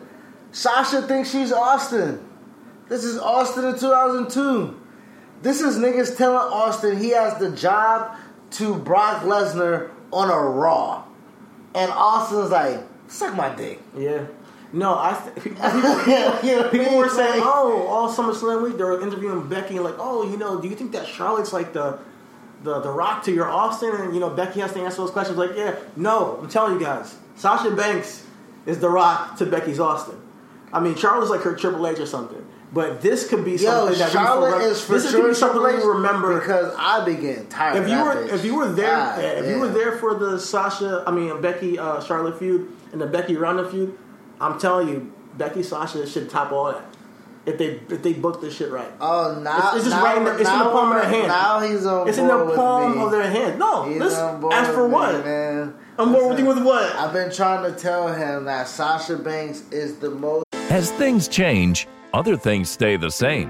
Sasha thinks she's Austin. This is Austin in 2002. This is niggas telling Austin he has the job to Brock Lesnar on a Raw, and Austin's like, suck my dick. yeah. No, I th- people, people, You know what I people were saying, "Oh, all SummerSlam week they were interviewing Becky and like, oh, you know, do you think that Charlotte's like the the the Rock to your Austin?" And you know, Becky has to answer those questions. Like, yeah, no, I'm telling you guys, Sasha Banks is the Rock to Becky's Austin. I mean, Charlotte's like her Triple H or something. But this could be Yo, something that Charlotte we is for this sure be something Triple H remember because I be getting tired. if you were bitch. if you were there God yeah, if you were there for the Sasha I mean Becky uh, Charlotte feud and the Becky Ronda feud, I'm telling you Becky Sasha should top all that. If they if they book this shit right. Oh, now It's, it's just now, right in the, it's in the now palm of their we're- hand. Now he's on It's in board the palm me. of their hand. No, He's this on board ask for with me, what? man. I'm bored with you with what? I've been trying to tell him that Sasha Banks is the most As things change, other things stay the same,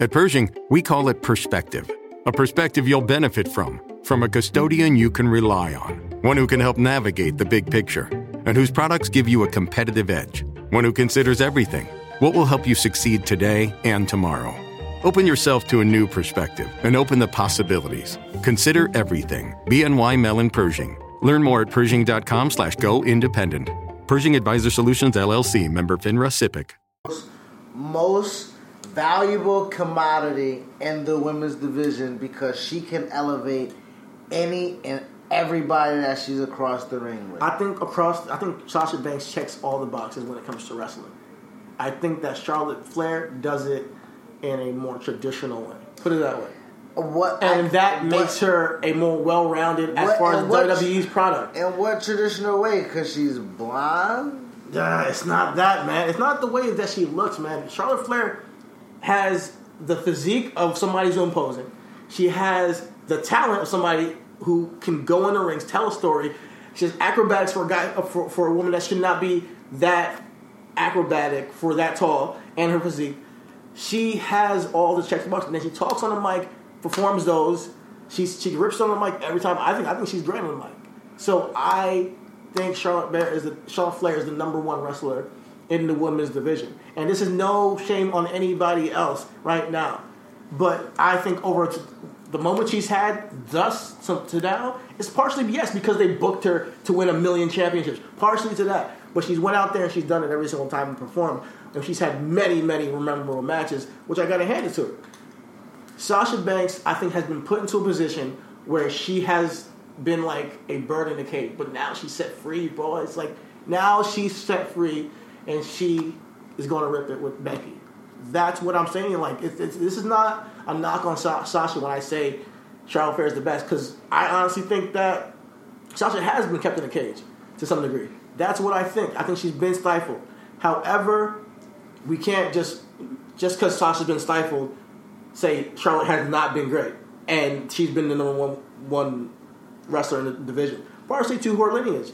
At Pershing, we call it perspective. A perspective you'll benefit from, from a custodian you can rely on, one who can help navigate the big picture, and whose products give you a competitive edge, one who considers everything, what will help you succeed today and tomorrow. Open yourself to a new perspective and open the possibilities. Consider everything. BNY Mellon Pershing. Learn more at Pershing.com slash go independent. Pershing Advisor Solutions LLC, member FINRA SIPC. most valuable commodity in the women's division because she can elevate any and everybody that she's across the ring with. I think across, I think Sasha Banks checks all the boxes when it comes to wrestling. I think that Charlotte Flair does it in a more traditional way. Put it that way. what And I- that what- makes her a more well-rounded as What- far as what- WWE's product. in what traditional way? Because she's blonde. Yeah, it's not that, man. It's not the way that she looks, man. Charlotte Flair has the physique of somebody who's imposing. She has the talent of somebody who can go in the rings, tell a story. She has acrobatics for a guy uh, for, for a woman that should not be that acrobatic for that tall and her physique. She has all the checks and boxes, and then she talks on the mic, performs those. She's she rips on the mic every time. I think I think she's great on the mic. So I think Charlotte Flair is the Charlotte Flair is the number one wrestler in the women's division, and this is no shame on anybody else right now. But I think over the moment she's had thus to, to now, it's partially yes because they booked her to win a million championships. Partially to that, but she's went out there and she's done it every single time and performed, and she's had many, many memorable matches, which I got to hand it to her. Sasha Banks, I think, has been put into a position where she has been like a bird in a cage, but now she's set free, bro. It's like now she's set free, and she is going to rip it with Becky. That's what I'm saying. Like, it's, it's, this is not a knock on Sa- Sasha when I say Charlotte Flair is the best, because I honestly think that Sasha has been kept in a cage to some degree. That's what I think. I think she's been stifled. However, we can't just just because Sasha's been stifled say Charlotte has not been great, and she's been the number one one wrestler in the division. Partially to her lineage,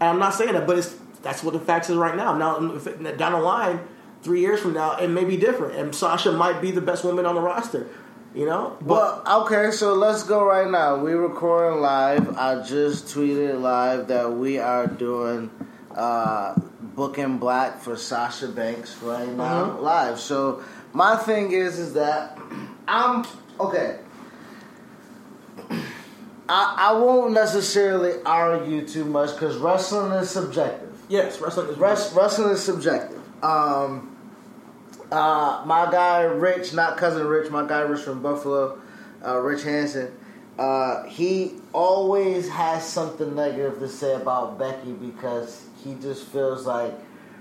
and I'm not saying that, but it's that's what the facts is right now. Now, if down the line, three years from now, it may be different, and Sasha might be the best woman on the roster. You know, but Well, okay, so let's go right now. We're recording live. I just tweeted live that we are doing uh, Book and Black for Sasha Banks right now Mhm. live. So my thing is, is that I'm okay. I, I won't necessarily argue too much because wrestling is subjective. Yes, wrestling is Rest, wrestling is subjective. Um, uh, my guy Rich, not cousin Rich, my guy Rich from Buffalo, uh, Rich Hansen. Uh, he always has something negative to say about Becky because he just feels like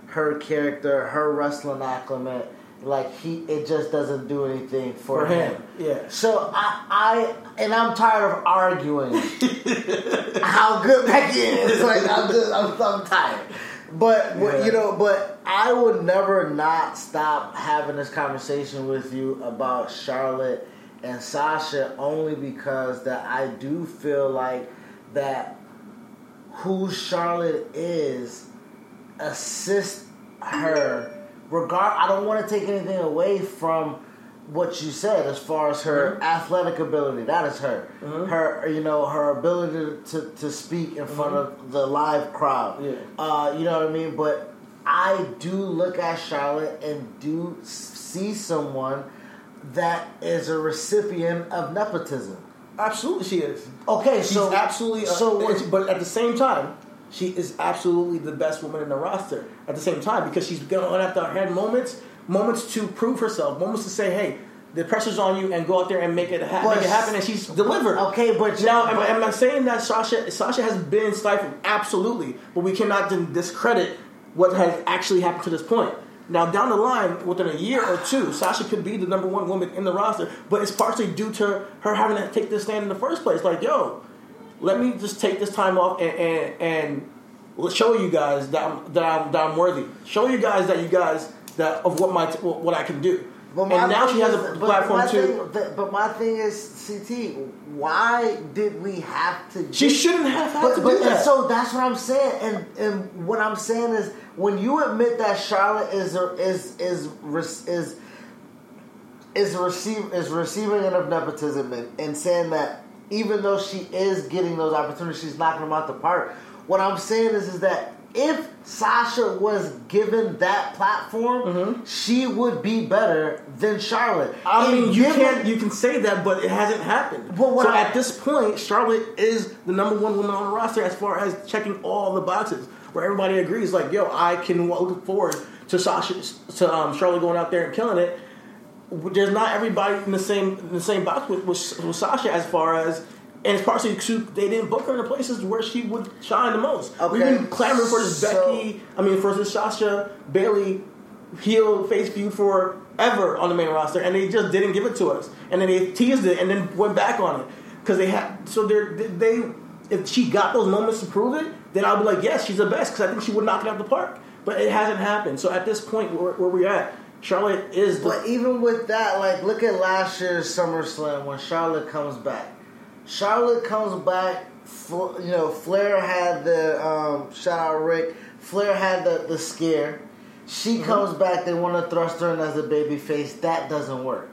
her character, her wrestling acclimate, like he, it just doesn't do anything for, for him. Yeah. so I, I and I'm tired of arguing how good Becky is. Like I'm just, I'm, I'm tired. But Yeah. you know, but I would never not stop having this conversation with you about Charlotte and Sasha only because that I do feel like that who Charlotte is assists her regard I don't want to take anything away from what you said as far as her Mm-hmm. athletic ability that is her her you know her ability to, to speak in front of the live crowd Mm-hmm. Yeah. uh, you know what I mean but I do look at Charlotte and do see someone that is a recipient of nepotism Absolutely, she is. okay She's so absolutely. Uh, so what- but at the same time, she is absolutely the best woman in the roster. At the same time, because she's going to have to have moments moments to prove herself, moments to say, "Hey, the pressure's on you," and go out there and make it, ha- But- make it happen. And she's delivered. Okay, but now, am, am I saying that Sasha Sasha has been stifled? Absolutely, but we cannot then discredit what has actually happened to this point. Now, down the line, within a year or two, Sasha could be the number one woman in the roster, but it's partially due to her having to take this stand in the first place. Like, yo, let me just take this time off and and, and show you guys that I'm, that I'm that I'm worthy. Show you guys that you guys that of what my what I can do. But and now she has is- a but platform too. thing- but my thing is, CT, why did we have to? She shouldn't have had but, to but, do that. So that's what I'm saying, and and what I'm saying is, when you admit that Charlotte is is is is is is receive is receiving enough nepotism and, and saying that even though she is getting those opportunities, she's knocking them out the park. What I'm saying is, is that if Sasha was given that platform, she would be better than Charlotte. Mm-hmm. I And mean, you given- can't you can say that, but it hasn't happened. But what so I- at this point, Charlotte is the number one woman on the roster as far as checking all the boxes, where everybody agrees. Like, yo, I can look forward to Sasha to um, Charlotte going out there and killing it. There's not everybody in the same in the same box with, with, with Sasha as far as. And it's partially too, they didn't book her in the places where she would shine the most. We've been clamoring for this so- Becky, I mean, for this Sasha Bayley heel face feud forever on the main roster, and they just didn't give it to us. And then they teased it, and then went back on it because they had. So they're they. If she got those moments to prove it, then I'll be like, yes, she's the best because I think she would knock it out of the park. But it hasn't happened. So at this point, where, where we're at, Charlotte is the. But even with that, like, look at last year's SummerSlam when Charlotte comes back. Charlotte comes back. Fl- You know, Flair had the um, shout out Rick. Flair had the the scare. She Mm-hmm. comes back. They want to thrust her in as a baby face. That doesn't work.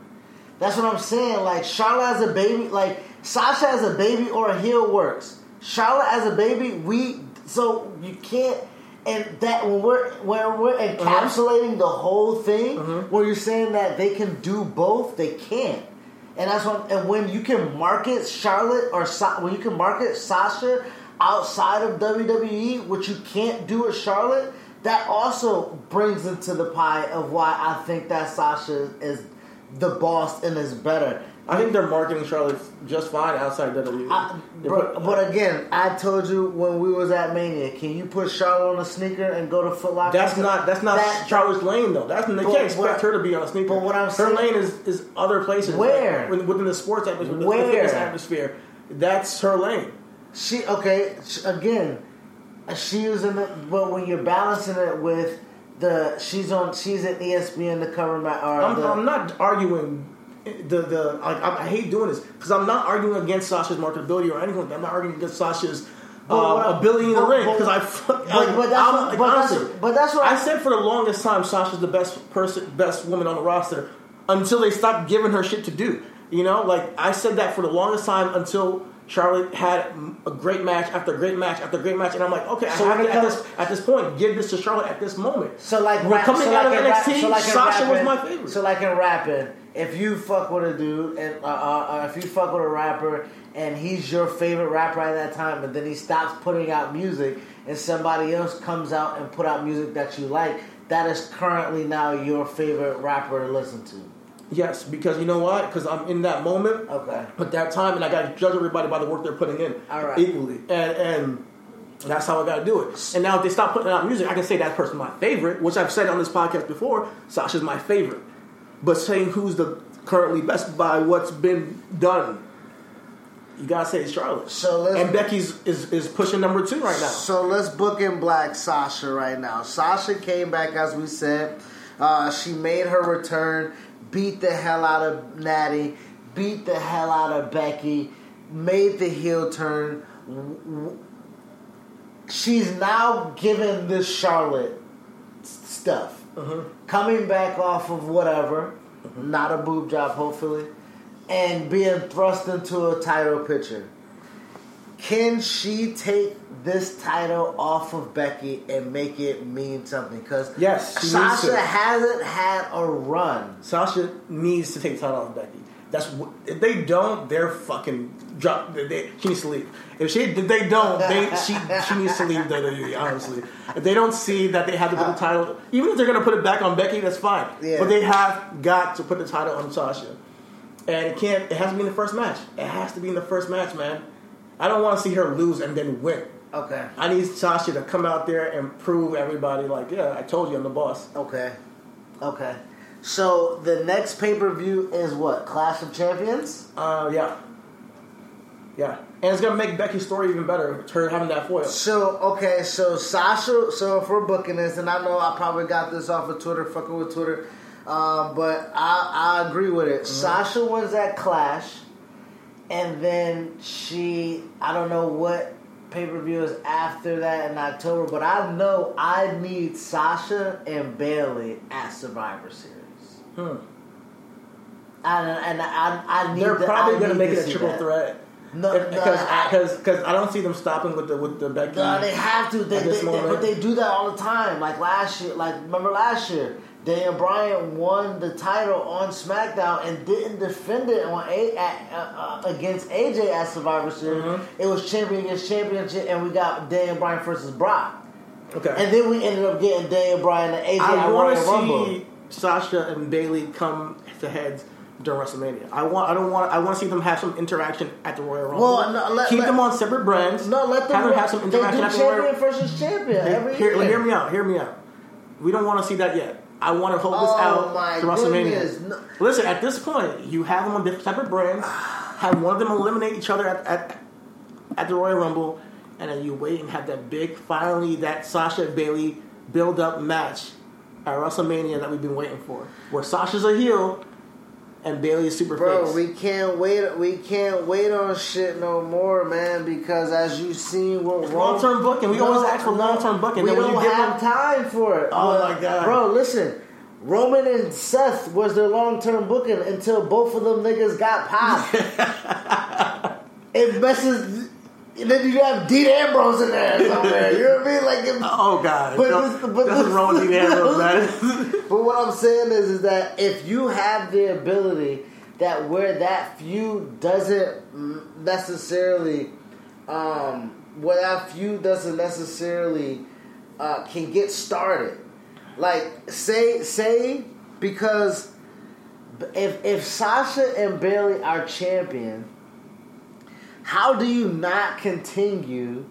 That's what I'm saying. Like Charlotte as a baby, like Sasha as a baby or a heel works. Charlotte as a baby, we so you can't. And that when we're when we're uh-huh. encapsulating the whole thing, uh-huh. where you're saying that they can do both, they can't. And that's what. And when you can market Charlotte or Sa- when you can market Sasha outside of WWE, which you can't do with Charlotte, that also brings into the pie of why I think that Sasha is the boss and is better. I think they're marketing Charlotte just fine outside WWE. I, They but, again, I told you when we was at Mania, can you put Charlotte on a sneaker and go to Foot Locker? That's not that's not That- Charlotte's lane though. That's they can't expect what- her to be on a sneaker. but what I'm saying her saying- lane is, is other places. Where? like, within- the sports atmosphere, Where? the fitness atmosphere. That's her lane. She okay again. She was in the but when you're balancing it with the she's on she's at ESPN the cover or I'm, the, I'm not arguing the the like, I, I hate doing this because I'm not arguing against Sasha's marketability or anything. like that. I'm not arguing against Sasha's. Uh, I- ability in the but- ring because I, fuck- but- like, but that's what- like, but that's- but that's what I I- said for the longest time. Sasha's the best person, best woman on the roster until they stopped giving her shit to do. You know, like I said that for the longest time until Charlotte had a great match after a great match after a great match, and I'm like, okay, So I have to at this at this point give this to Charlotte at this moment. So like We're rap, coming so out like of rap- NXT, so like Sasha was my favorite. So like in rapping, if you fuck with a dude and uh, uh, uh, if you fuck with a rapper and he's your favorite rapper at that time, and then he stops putting out music, and somebody else comes out and put out music that you like, that is currently now your favorite rapper to listen to. Yes, because you know what? Because I'm in that moment. Okay. At that time, and I got to judge everybody by the work they're putting in All right. equally, and and that's how I got to do it. And now if they stop putting out music, I can say that person's my favorite, which I've said on this podcast before. Sasha's my favorite, but saying who's the currently best by what's been done, you gotta say it's Charlotte. So let's- and Becky's is is pushing number two right now. So let's book in black Sasha right now. Sasha came back as we said. Uh, she made her return, beat the hell out of Natty, beat the hell out of Becky, made the heel turn. She's now given this Charlotte s- stuff. Coming back off of whatever, uh-huh. not a boob job, hopefully, and being thrust into a title picture. Can she take this title off of Becky and make it mean something? Because Yes, Sasha hasn't had a run. Sasha needs to take the title off Becky. That's if they don't, they're fucking drop. They, she needs to leave. If she, if they don't, they she she needs to leave WWE. Honestly, if they don't see that they have to put the title, even if they're gonna put it back on Becky, that's fine. Yeah. But they have got to put the title on Sasha, and it can't. It has to be in the first match. It has to be in the first match, man. I don't want to see her lose and then win. Okay. I need Sasha to come out there and prove everybody, like, yeah, I told you I'm the boss. Okay. Okay. So the next pay per view is what? Clash of Champions? Uh, yeah, yeah, and it's gonna make Becky's story even better. Her having that foil. So okay, so Sasha. So if we're booking this, and I know I probably got this off of Twitter, fucking with Twitter, um, but I, I agree with it. Sasha wins that Clash, and then she. I don't know what pay per view is after that in October, but I know I need Sasha and Bayley at Survivor Series. Hmm. And, and I, I need. They're to- probably I gonna make it a triple that. threat. No, because I- because because I don't see them stopping with the with the Becky. No, they have to. They, they, they- but they do that all the time. Like last year, like remember last year, Daniel Bryan won the title on SmackDown and didn't defend it on a, at, uh, uh, against AJ at Survivor Series. Mm-hmm. It was champion against championship, and we got Daniel Bryan versus Brock. okay. And then we ended up getting Daniel Bryan and AJ I at want Royal to Rumble. see Sasha and Bayley come to heads during WrestleMania. I want. I don't want. I want to see them have some interaction at the Royal Rumble. Well, no, let- keep let- them on separate brands. No, let them have them have some interaction at the Royal. champion versus champion every Hear, year. hear me out. Hear me out. We don't want to see that yet. I want to hold this Oh, out my to WrestleMania. No- Listen, at this point, you have them on different separate brands. Have one of them eliminate each other at, at at the Royal Rumble, and then you wait and have that big, finally, that Sasha and Bayley build up match at WrestleMania that we've been waiting for, where Sasha's a heel and Bayley is super Bro, face. we can't wait. We can't wait on shit no more, man. Because as you seen, we're long-term booking. We always ask for long-term booking. We don't have them- time for it. Oh, But, my God. bro! Listen, Roman and Seth was their long-term booking until both of them niggas got popped. it messes. And then you have Dean Ambrose in there somewhere. You know what I mean? Like, if, Oh God! But this- but nothing this- wrong with Dean Ambrose, man. But what I'm saying is, is that if you have the ability that where that feud doesn't necessarily, um, where that feud doesn't necessarily uh, can get started, like say say because if if Sasha and Bayley are champion, how do you not continue?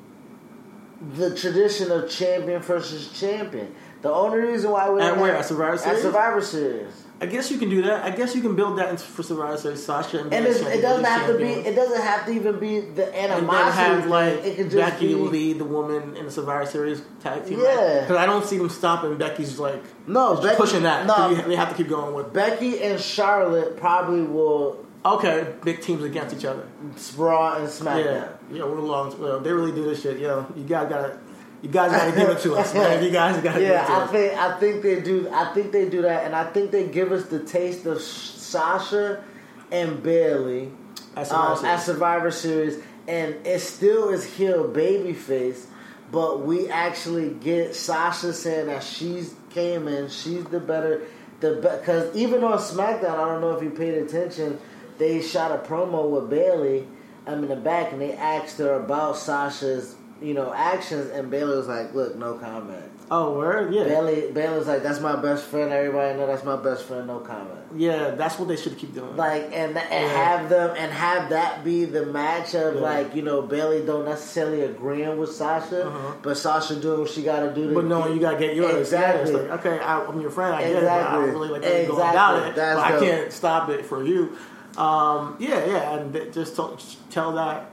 the tradition of champion versus champion. The only reason why we At don't where? At Survivor At Series? Survivor Series. I guess you can do that. I guess you can build that into for Survivor Series. Sasha and And it doesn't have to be. It doesn't have to even be the and animosity. have like it could just Becky be. lead the woman in the Survivor Series tag team. Yeah. because I don't see them stopping. Becky's like No, Becky- pushing that. no. They have to keep going with. Becky and Charlotte probably will Okay, big teams against each other. Raw and Yeah, SmackDown. yeah, we're long. Well, they really do this shit. Yo, you guys gotta, you guys gotta give it to us, man. You guys gotta it Yeah, I us. think I think they do. I think they do that, and I think they give us the taste of Sasha and Bayley At Survivor um, at Survivor Series, and it still is heel babyface, but we actually get Sasha saying that she's came in, she's the better, the because even on SmackDown, I don't know if you paid attention, they shot a promo with Bayley. I'm in the back, and they asked her about Sasha's, you know, actions, and Bayley was like, "Look, no comment." Oh, word, yeah, Bayley, Bayley's like, "That's my best friend. Everybody know that's my best friend. No comment." yeah. That's what they should keep doing. like and and Yeah. have them and have that be the match of Yeah. like you know Bayley don't necessarily agreeing with Sasha, Uh-huh. but Sasha doing what she got to do. But no, you gotta get yours. Exactly. Yeah, like, okay, I, I'm your friend. I get it. I don't really like how you go Exactly. about it. That's but I can't stop it for you. Um, yeah, yeah, and just tell, tell that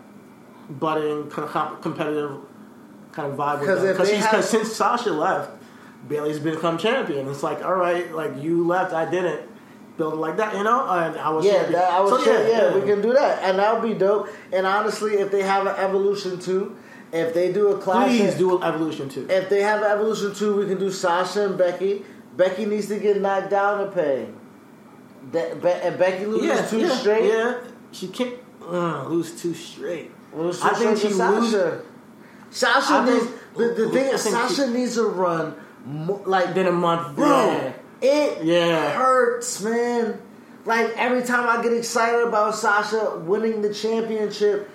budding kind of comp- competitive kind of vibe with 'Cause them. if they she's, have- cause since Sasha left, Bayley's become champion. It's like, all right, like you left, I didn't build it like that, you know. And I was Yeah, that, I was So, sure, yeah, we can do that, and that would be dope. And honestly, if they have an evolution too, if they do a classic, Please do an evolution too. if they have an evolution too, we can do Sasha and Becky. Becky needs to get knocked down to pay. Be- Becky loses yeah, two yeah, straight, Yeah, she can't uh, lose two straight. lose two I think straight she to lose- Sasha. Sasha I needs think- the, the thing is think she- Sasha needs to run mo- like Then a month, bro. yeah. It Yeah. hurts, man. Like every time I get excited about Sasha winning the championship,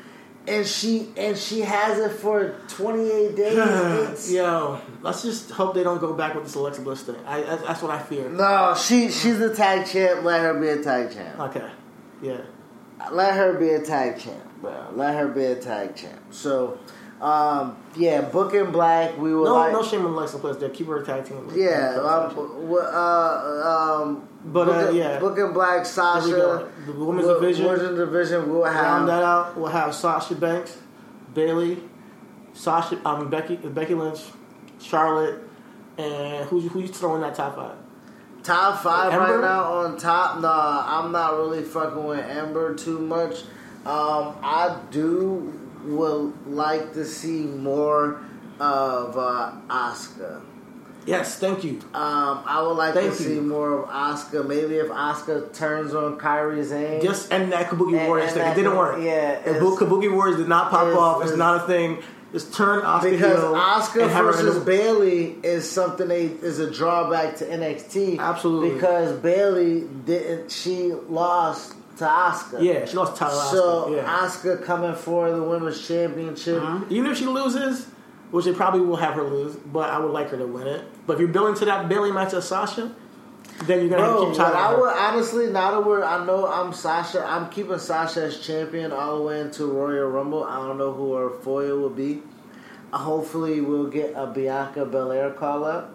and she and she has it for 28 days. Yo, let's just hope they don't go back with this Alexa Bliss thing. I, that's, that's what I fear. No, she she's a tag champ. Let her be a tag champ. Okay, yeah. Let her be a tag champ, bro. Let her be a tag champ. So, um, yeah, Booking Black. We will No, like. no shame on Alexa Bliss. They keep her a tag team. Yeah, um, uh, um, But, uh, Booking, yeah. Booking Black, There we Sasha. The women's wo- division. women's division We'll have Round that out, we'll have Sasha Banks, Bayley, Sasha, I mean Becky, Becky Lynch, Charlotte, and who who you throwing that top five? Top five right now on top. Nah, I'm not really fucking with Ember too much. Um, I do would like to see more of uh, Asuka. Yes, thank you. Um, I would like Thank to you. see more of Asuka. Maybe if Asuka turns on Kairi Sane. Just and that Kabuki And- Warriors and thing. It didn't work. yeah, If Kabuki Warriors did not pop it's- off. It's it's- not a thing. Just turn Asuka because Asuka and have her in versus Bayley is something they is a drawback to NXT. Absolutely. because Bayley didn't. She lost to Asuka. Yeah, she lost to Tyler So Asuka. Yeah. Asuka coming for the women's championship. Uh-huh. Even if she loses, which they probably will have her lose, but I would like her to win it. But if you're building to that Bayley match of Sasha, then you're gonna Bro, keep Tyler. I would honestly now that we're I know I'm Sasha. I'm keeping Sasha as champion all the way into Royal Rumble. I don't know who her foil will be. Hopefully, we'll get a Bianca Belair call up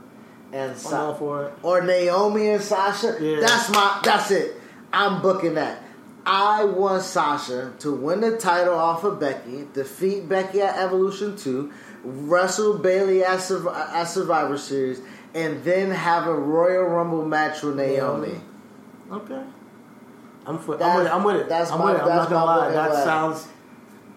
and Sa- for it. or Naomi and Sasha. Yeah. That's my. That's it. I'm booking that. I want Sasha to win the title off of Becky, defeat Becky at Evolution Two, wrestle Bayley at, at Survivor Series, and then have a Royal Rumble match with Naomi. Okay. I'm, for, I'm with it. I'm with it. that's I'm my- with it. I'm not gonna lie. That sounds.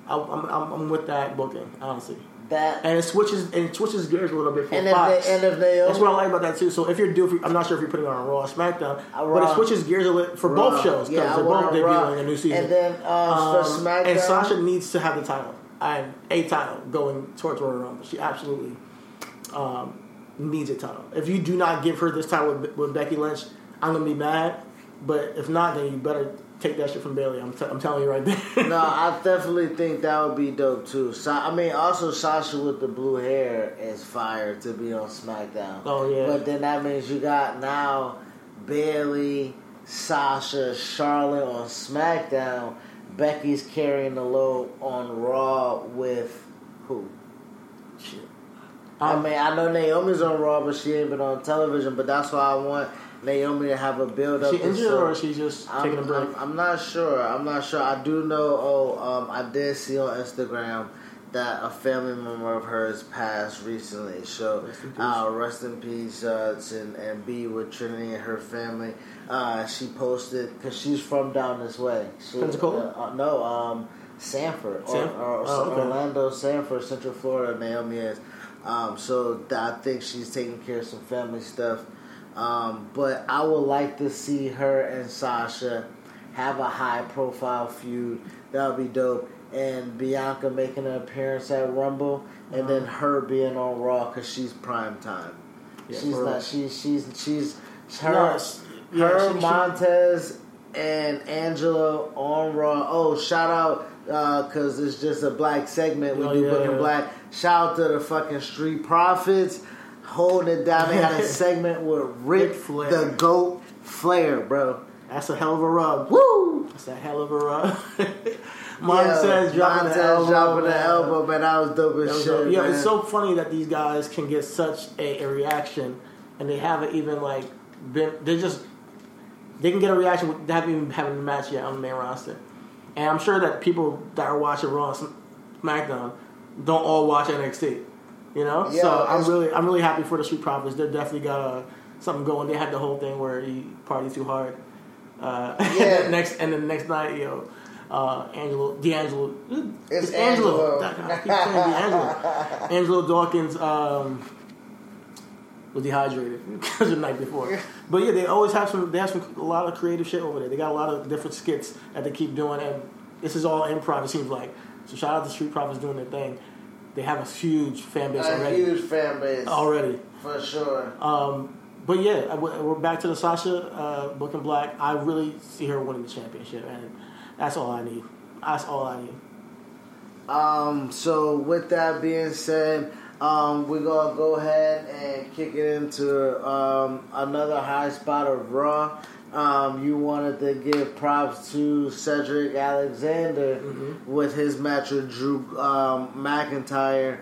I'm, I'm, I'm with that booking, honestly. That And it switches and it switches gears a little bit for and if, Fox. And if Naomi That's what I like about that too. So if you're due, I'm not sure if you're putting it on Raw or SmackDown, Uh, but it switches gears a little for Raw. both shows because Yeah, they're both debuting a new season. And then uh, for Um, SmackDown, and Sasha needs to have the title and a title going towards Royal Rumble. She absolutely um, needs a title. If you do not give her this title with, with Becky Lynch, I'm gonna be mad. But if not, then you better take that shit from Bayley. I'm, t- I'm telling you right there. no, I definitely think that would be dope too. Sa- I mean, also Sasha with the blue hair is fire to be on SmackDown. Oh, yeah. But then that means you got now Bayley, Sasha, Charlotte on SmackDown. Becky's carrying the load on Raw with who? Shit. I Um, mean, I know Naomi's on Raw, but she ain't been on television. But that's why I want Naomi to have a build up. she injured or is she just I'm, taking a break? I'm, I'm not sure. I'm not sure. I do know. Oh, um, I did see on Instagram that a family member of hers passed recently. So Rest in peace. uh, rest in peace, uh, and, and be with Trinity and her family. Uh, she posted because she's from down this way. She, Pensacola? uh, uh, no, um, Sanford, or, Sanford? or, Oh, okay. Orlando, Sanford, Central Florida. Naomi is. Um, so I think she's taking care of some family stuff. Um, but I would like to see her and Sasha have a high profile feud. That would be dope. And Bianca making an appearance at Rumble, and then her being on Raw because she's prime time. Yeah, she's not. She's she's she's her. No, yeah, her she- she- Montez and Angelo on Raw. Oh, shout out because it's just a black segment. We Oh, do yeah. Black. Shout out to the fucking Street Profits holding it down. They had a segment with Rick, Ric Flair. the Goat Flair, bro. That's a hell of a rub. Woo! That's a hell of a rub. Montez dropping Montez the elbow. dropping the elbow, man. That was dope as shit. dope. yeah, man. it's so funny that these guys can get such a, a reaction, and they haven't even like been. They just they can get a reaction without haven't even having a match yet on the main roster. And I'm sure that people that are watching Raw, and SmackDown, don't all watch NXT. You know, Yeah, so I'm really I'm really happy for the Street Profits. They definitely got uh, something going. They had the whole thing where he partied too hard. Uh, Yeah. next and then the next night, you know, uh, Angelo D'Angelo. It's Angelo. Angelo. I keep saying D'Angelo. Angelo Dawkins um, was dehydrated because the night before. But yeah, they always have some. They have some a lot of creative shit over there. They got a lot of different skits that they keep doing, and this is all improv. It seems like. So shout out to Street Profits doing their thing. They have a huge fan base a already. huge fan base Already. for sure. Um, but yeah, we're back to the Sasha uh, Book and Black. I really see her winning the championship, and that's all I need. That's all I need. Um, so with that being said, um, we're gonna go ahead and kick it into um, another high spot of Raw. Um, you wanted to give props to Cedric Alexander with his match with Drew um, McIntyre.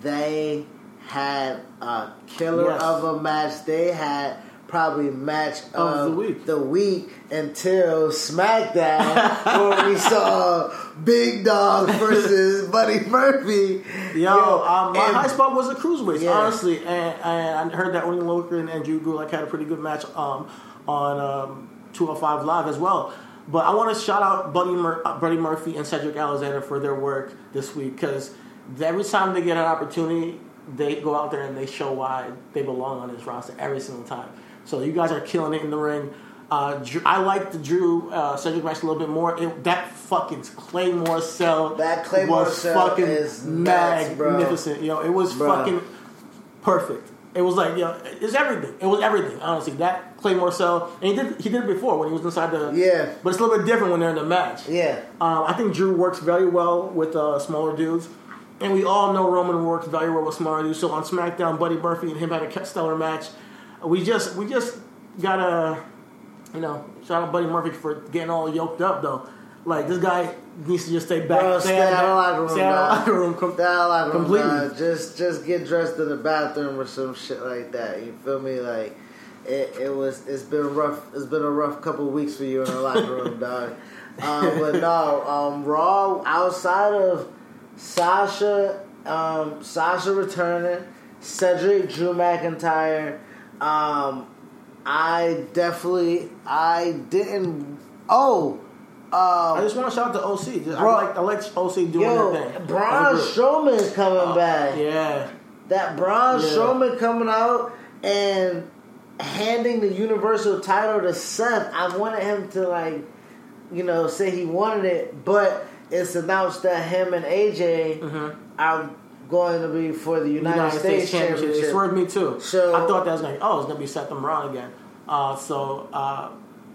They had a killer Yes. of a match. They had probably match Of the week. the week until SmackDown, where we saw Big Dog versus Buddy Murphy. Yo, um, my and- high spot was the cruiserweights, Yeah. honestly, and, and I heard that Oney Lorcan and, and Drew Gulak had a pretty good match um, on um, 205 Live as well. But I want to shout out Buddy, Mur- uh, Buddy Murphy and Cedric Alexander for their work this week because every time they get an opportunity, they go out there and they show why they belong on this roster every single time. So you guys are killing it in the ring. Uh, I like the Drew uh, Cedric match a little bit more. It, that fucking Claymore cell That Claymore was cell fucking is nuts, bro. magnificent. Yo, it was Bro. fucking perfect. It was like, yo, it's everything. It was everything. Honestly, that Claymore cell, and he did he did it before when he was inside the Yeah. But it's a little bit different when they're in the match. Yeah. Um, I think Drew works very well with uh, smaller dudes, and we all know Roman works very well with smaller dudes. So on SmackDown, Buddy Murphy and him had a stellar match. We just we just gotta, you know, shout out Buddy Murphy for getting all yoked up though. Like this guy needs to just stay back, Bro, stay out of the locker room, stay out of the locker room. Com- Stay out of the locker room, completely. Just just get dressed in the bathroom or some shit like that. You feel me? Like it, it was. It's been rough. It's been a rough couple weeks for you in the locker room, dog. Um, but no, um, Raw outside of Sasha, um, Sasha returning, Cedric, Drew McIntyre. Um, I definitely, I didn't. Oh, I just want to shout out to OC. Just, Bro. I like I like OC doing yo, their thing. Braun As a group. Strowman's coming back. Yeah, that Braun Yeah. Strowman coming out and handing the Universal title to Seth, I wanted him to like, you know, say he wanted it, but it's announced that him and AJ are going to be for the United, Mm-hmm. United States, States Championship. Championship. swerved me too. So- I thought that was going. to Oh, it's going to be Seth and Braun again. Uh, so, uh,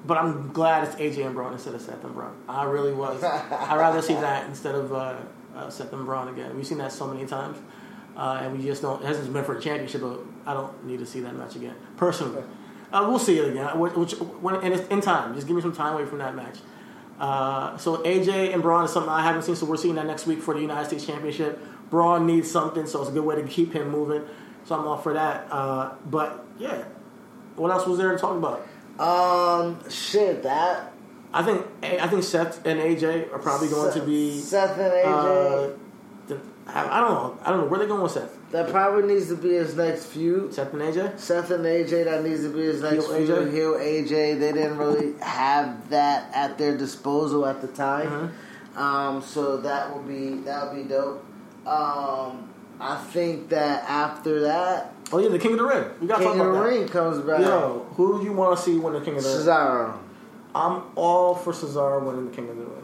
but I'm glad it's AJ and Braun instead of Seth and Braun. I really was. I'd rather see that instead of uh, uh, Seth and Braun again. We've seen that so many times, uh, and we just don't. It hasn't been for a championship, but I don't need to see that match again personally. Uh, we'll see it again, which, which when and it's in time. Just give me some time away from that match. Uh, so AJ and Braun is something I haven't seen, so we're seeing that next week for the United States Championship. Braun needs something, so it's a good way to keep him moving. So I'm all for that. Uh, but yeah, what else was there to talk about? Um, shit, that I think I think Seth and AJ are probably going to be. Seth and AJ. Uh, I I don't know. I don't know where they're going with Seth. That probably needs to be his next feud. Seth and AJ. Seth and AJ, that needs to be his next Heel feud. AJ? Heel AJ. They didn't really have that at their disposal at the time, Mm-hmm. um, so that will be that will be dope. Um, I think that after that, Oh yeah, the King of the Ring. We got to King of the that. Ring comes back. Yo, who do you want to see win the King of the Ring? Cesaro. I'm all for Cesaro winning the King of the Ring.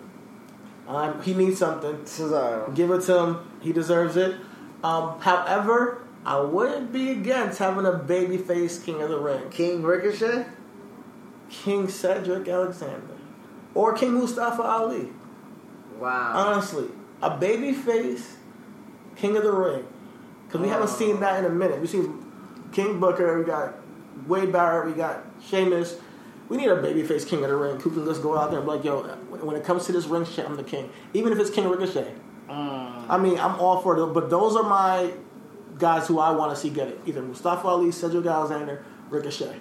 Um, he needs something. Cesaro. Give it to him. He deserves it. Um, however, I wouldn't be against having a babyface King of the Ring. King Ricochet. King Cedric Alexander. Or King Mustafa Ali. Wow. Honestly. A babyface King of the Ring. Because we haven't seen that in a minute. We've seen King Booker, we got Wade Barrett, we got Sheamus. We need a babyface King of the Ring who can just go out there and be like, yo, when it comes to this ring shit, I'm the king. Even if it's King Ricochet. I mean, I'm all for it, but those are my guys who I want to see get it. Either Mustafa Ali, Cedric Alexander, Ricochet.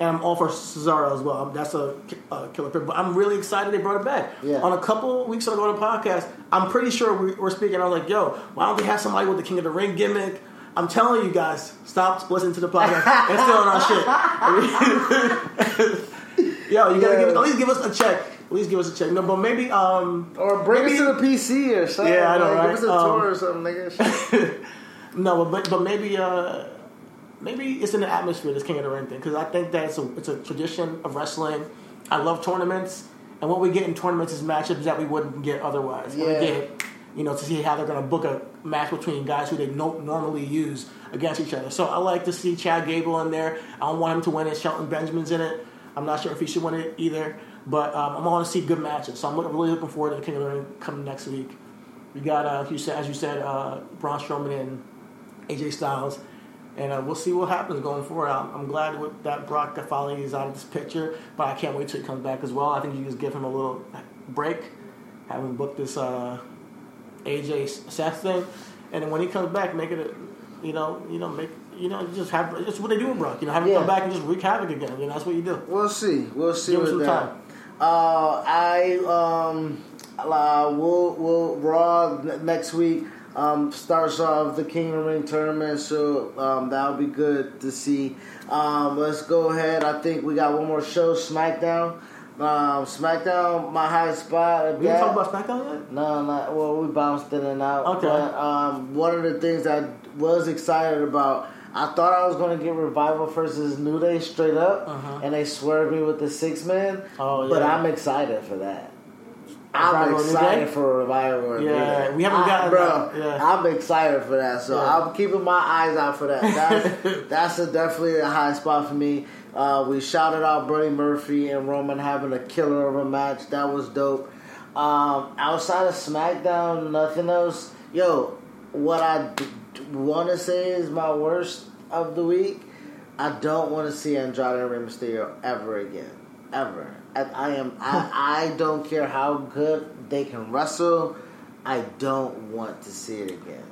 And I'm all for Cesaro as well. That's a, a killer pick. But I'm really excited they brought it back. Yeah. On a couple weeks ago on the podcast, I'm pretty sure we were speaking. I was like, yo, why don't they have somebody with the King of the Ring gimmick? I'm telling you guys, stop listening to the podcast and stealing our shit. yo, you gotta Yeah. give, at least give us a check. At least give us a check. No, but maybe um Or bring maybe, us to the PC or something. Yeah, I know, like, right? Give us a Um, tour or something, nigga. No, but but maybe uh, maybe it's in the atmosphere this King of the Ring thing because I think that it's a it's a tradition of wrestling. I love tournaments, and what we get in tournaments is matchups that we wouldn't get otherwise. Yeah. we get you know, to see how they're going to book a match between guys who they no- normally use against each other. So I like to see Chad Gable in there. I don't want him to win it. Shelton Benjamin's in it. I'm not sure if he should win it either, but um, I'm going to see good matches. So I'm look- really looking forward to the King of the Ring coming next week. We got, uh, you said, as you said, uh, Braun Strowman and AJ Styles, and uh, we'll see what happens going forward. I'm, I'm glad that Brock finally is out of this picture, but I can't wait till he comes back as well. I think you just give him a little break, have him book this uh, AJ Seth thing, and then when he comes back, make it, a, you know, you know, make. You know, just have it's what they do with Brock. You know, have him Yeah. come back and just wreak havoc again. You know, that's what you do. We'll see. We'll see Give him some that. time. Uh, I um, uh, we'll we'll Raw next week um, starts off the King of Ring tournament, so um, that'll be good to see. Um, let's go ahead. I think we got one more show, SmackDown. Um, SmackDown, my high spot. We didn't talk about SmackDown yet. No, not well. We bounced in and out. Okay. But, um, one of the things I was excited about, I thought I was going to get Revival versus New Day straight up, and they swerved me with the six man. Uh-huh. Oh, But. I'm excited for that. I'm Revival and New excited for Revival. Yeah, we haven't I- gotten bro. yeah. I'm excited for that, so Yeah. I'm keeping my eyes out for that. That's that's a, definitely a high spot for me. Uh, we shouted out Buddy Murphy and Roman having a killer of a match. That was dope. Um, outside of SmackDown, nothing else. Yo, what I want to say is my worst of the week. I don't want to see Andrade and Rey Mysterio ever again, ever. I, I am. I, I don't care how good they can wrestle. I don't want to see it again.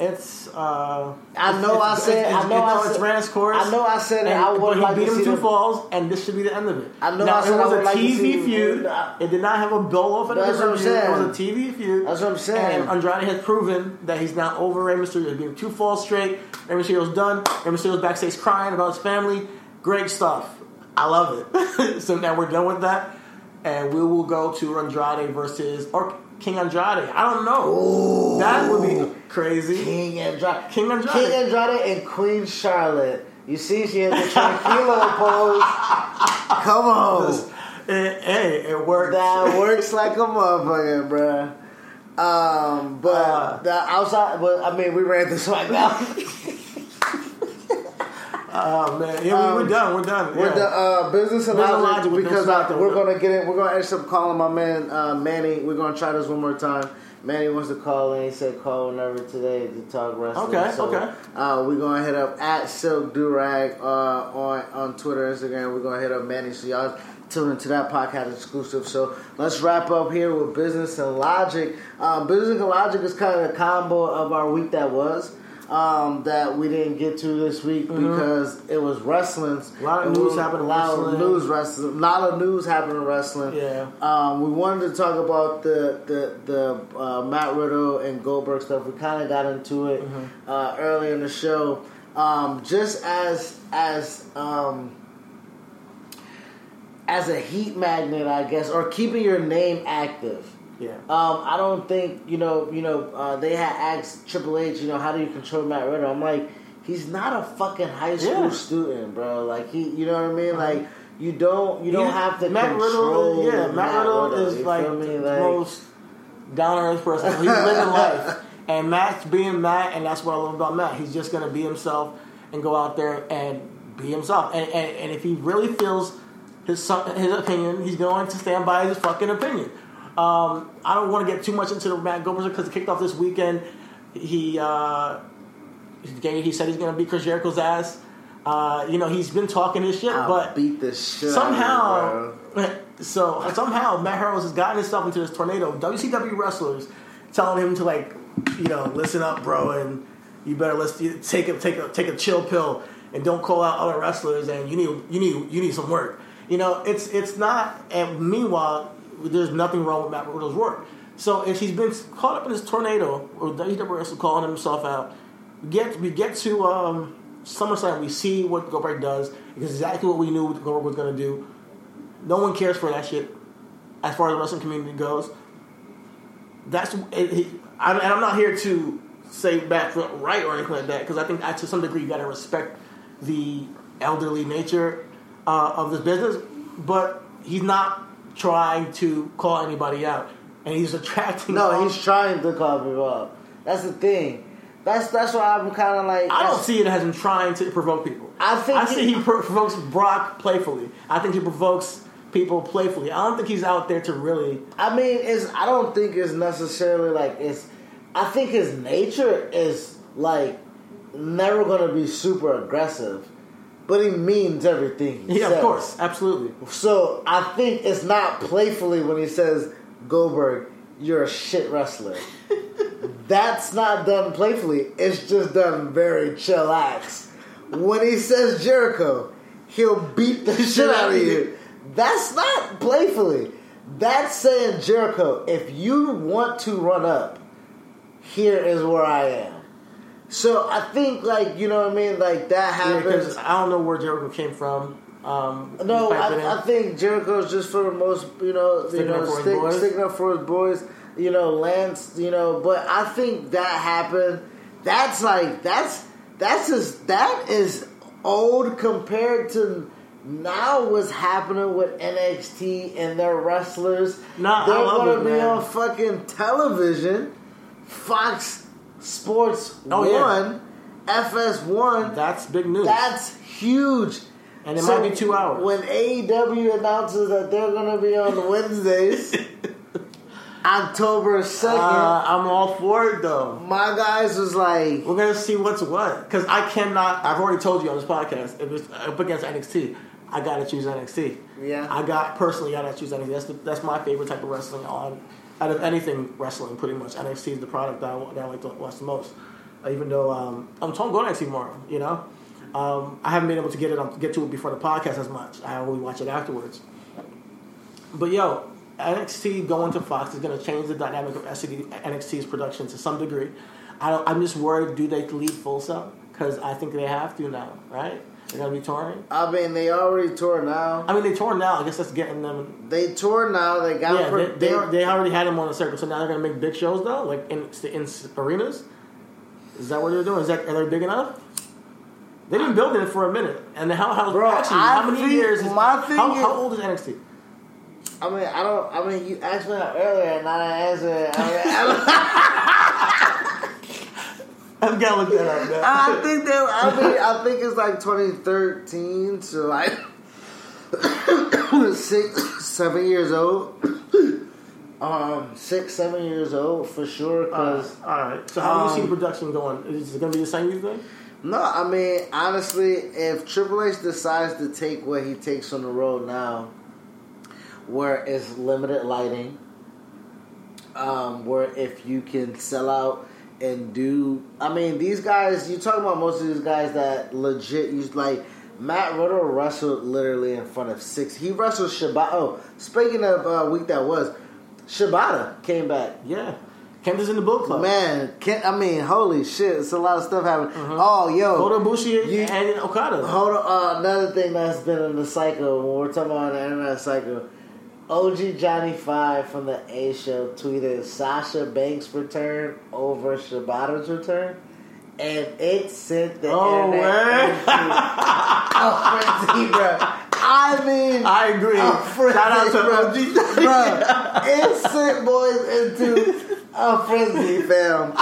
It's. Uh, I know I said- It's, I know I it's, it's said- ran its course. I know I said it. And, I would but he like beat to him see two falls, and this should be the end of it. I know Now, I said it was a like TV feud. Nah. It did not have a bill off of That's what I'm saying. It was a TV feud. That's what I'm saying. And Andrade has proven that he's not over Rey Mysterio. He's being two falls straight. Rey Mysterio's done. Rey Mysterio's backstage crying about his family. Great stuff. I love it. so now we're done with that, and we will go to Andrade versus or King Andrade. I don't know. That would be crazy. King Andrade, King Andrade. King Andrade, and Queen Charlotte. You see, she had the tranquilo pose. Come on, It, hey, it worked. that works like a motherfucker, bruh. Um, but Uh. the outside, but I mean, we ran this right now. Oh man, yeah, we, we're done. We're done. With the yeah. uh, business and logic, Logic because I, SmackDown. we're gonna get it. We're gonna end up calling my man uh, Manny. We're gonna try this one more time. Manny wants to call and he said call whenever today to talk wrestling. Okay, so, okay. Uh, we're gonna hit up at Silk Durag uh, on on Twitter, Instagram. We're gonna hit up Manny. So y'all tune into that podcast exclusive. So let's wrap up here with business and logic. Um, business and logic is kind of a combo of our week that was. Um, that we didn't get to this week because it was wrestling. Mm-hmm. A lot of news happened A lot of news wrestling. A lot of news happened in wrestling. Yeah. Um, we wanted to talk about the the the uh, Matt Riddle and Goldberg stuff. We kind of got into it Mm-hmm. uh, earlier in the show. Um, just as as um, as a heat magnet, I guess, or keeping your name active. Yeah. Um, I don't think you know. You know, uh, they had asked Triple H. You know, how do you control Matt Riddle? I'm like, he's not a fucking high school Yeah. student, bro. Like he, you know what I mean? Like you don't, you don't have to Matt control. Riddle. Yeah, Matt, Riddle is like the Like, most down to earth person. He's living life, and Matt's being Matt, and that's what I love about Matt. He's just gonna be himself and go out there and be himself. And and, and if he really feels his his opinion, he's going to stand by his fucking opinion. Um, I don't want to get too much into the Matt Goldberg because it kicked off this weekend. He uh, he said he's going to beat Chris Jericho's ass. Uh, you know, he's been talking this shit, I'll but beat the shit somehow, so somehow Matt Harrells has gotten himself into this tornado. WCW wrestlers telling him to like, you know, listen up, bro, and you better let's take a take a take a chill pill and don't call out other wrestlers. And you need you need you need some work. You know, it's it's not. And meanwhile, there's nothing wrong with Matt Riddle's work. So if he's been caught up in this tornado, or wrestler calling himself out, we get we get to um, SummerSlam, we see what Goldberg does. It's exactly what we knew Goldberg was going to do. No one cares for that shit as far as the wrestling community goes. That's it, I, and I'm not here to say back right or anything like that because I think I, to some degree you got to respect the elderly nature uh, of this business, but he's not trying to call anybody out. and he's attracting. No, all- he's trying to call people up. That's the thing. That's that's why I'm kind of like. I don't see it as him trying to provoke people. I think I see he- he pro- provokes Brock playfully. I think he provokes people playfully. I don't think he's out there to really. I mean, it's. I don't think it's necessarily like it's. I think his nature is like never gonna be super aggressive, but he means everything. He Yeah, says. of course, absolutely. So I think it's not playfully when he says Goldberg, you're a shit wrestler. That's not done playfully. It's just done very chillax. When he says Jericho, he'll beat the shit out of you. That's not playfully. That's saying Jericho, if you want to run up, here is where I am. So I think like you know what I mean, like that Yeah, happens. because I don't know where Jericho came from. Um, No, he's piping in. I, I think Jericho's just for the most, you know, Sticking you know, up stick, boys? sticking up for his boys. You know, Lance. You know, but I think that happened. That's like that's that's just that is old compared to now what's happening with NXT and their wrestlers. Nah, they're gonna it, be man. on fucking television, Fox Sports Oh, yeah. One, FS1. That's big news. That's huge. And it might be two hours. When AEW announces that they're going to be on Wednesdays, October 2nd, uh, I'm all for it though. my guys was like, We're gonna see what's what because I cannot. I've already told you on this podcast. If it's up against NXT, I gotta choose NXT. Yeah. I got personally I gotta choose NXT. That's the, that's my favorite type of wrestling on out of anything wrestling. Pretty much NXT is the product that I, that I like to watch the most. Uh, even though um, I'm told go NXT more, you know. Um, I haven't been able to get it get to it before the podcast as much. I only watch it afterwards. But yo, NXT going to Fox is going to change the dynamic of NXT's production to some degree. I I'm just worried. Do they leave Full Sail? Because I think they have to now, right? They're to be touring. I mean, they already tour now. I mean, they tour now. I guess that's getting them. They tour now. They got. Yeah, per- they, they, they already had them on the circuit, so now they're to make big shows though, like in, in arenas. Is that what they're doing? Is that are they big enough? They've been building it for a minute, and how how Bro, actually I how many years? Is, my thing how, is- how old is NXT? I mean, I don't. I mean, you asked me that earlier, and I didn't answer it. I, mean, I, I've got to look that up. man. I think that. I mean, I think it's like 2013, so like six, seven years old. Um, six, seven years old for sure. Cause All right. So how do you see Um, production going? Is it going to be the same you think? No, I mean honestly, if Triple H decides to take what he takes on the road now, where it's limited lighting, um, where if you can sell out and do, I mean these guys. You talking about most of these guys that legit use like Matt Riddle wrestled literally in front of six. He wrestled Shibata. Oh, speaking of uh, week that was, Shibata came back. Yeah. Candace in the book club. Man, can I mean, holy shit! It's a lot of stuff happening. Oh, yo, Kota Ibushi You- and Okada. Hold on, uh, another thing that's been in the cycle when we're talking about the internet cycle. OG Johnny Five from the A Show tweeted Sasha Banks' return over Shibata's return, and it sent the Oh, internet into a frenzy, bro. I mean, I agree. a frenzy, Shout out to bro. OG. bro. It sent boys into a frenzy, fam.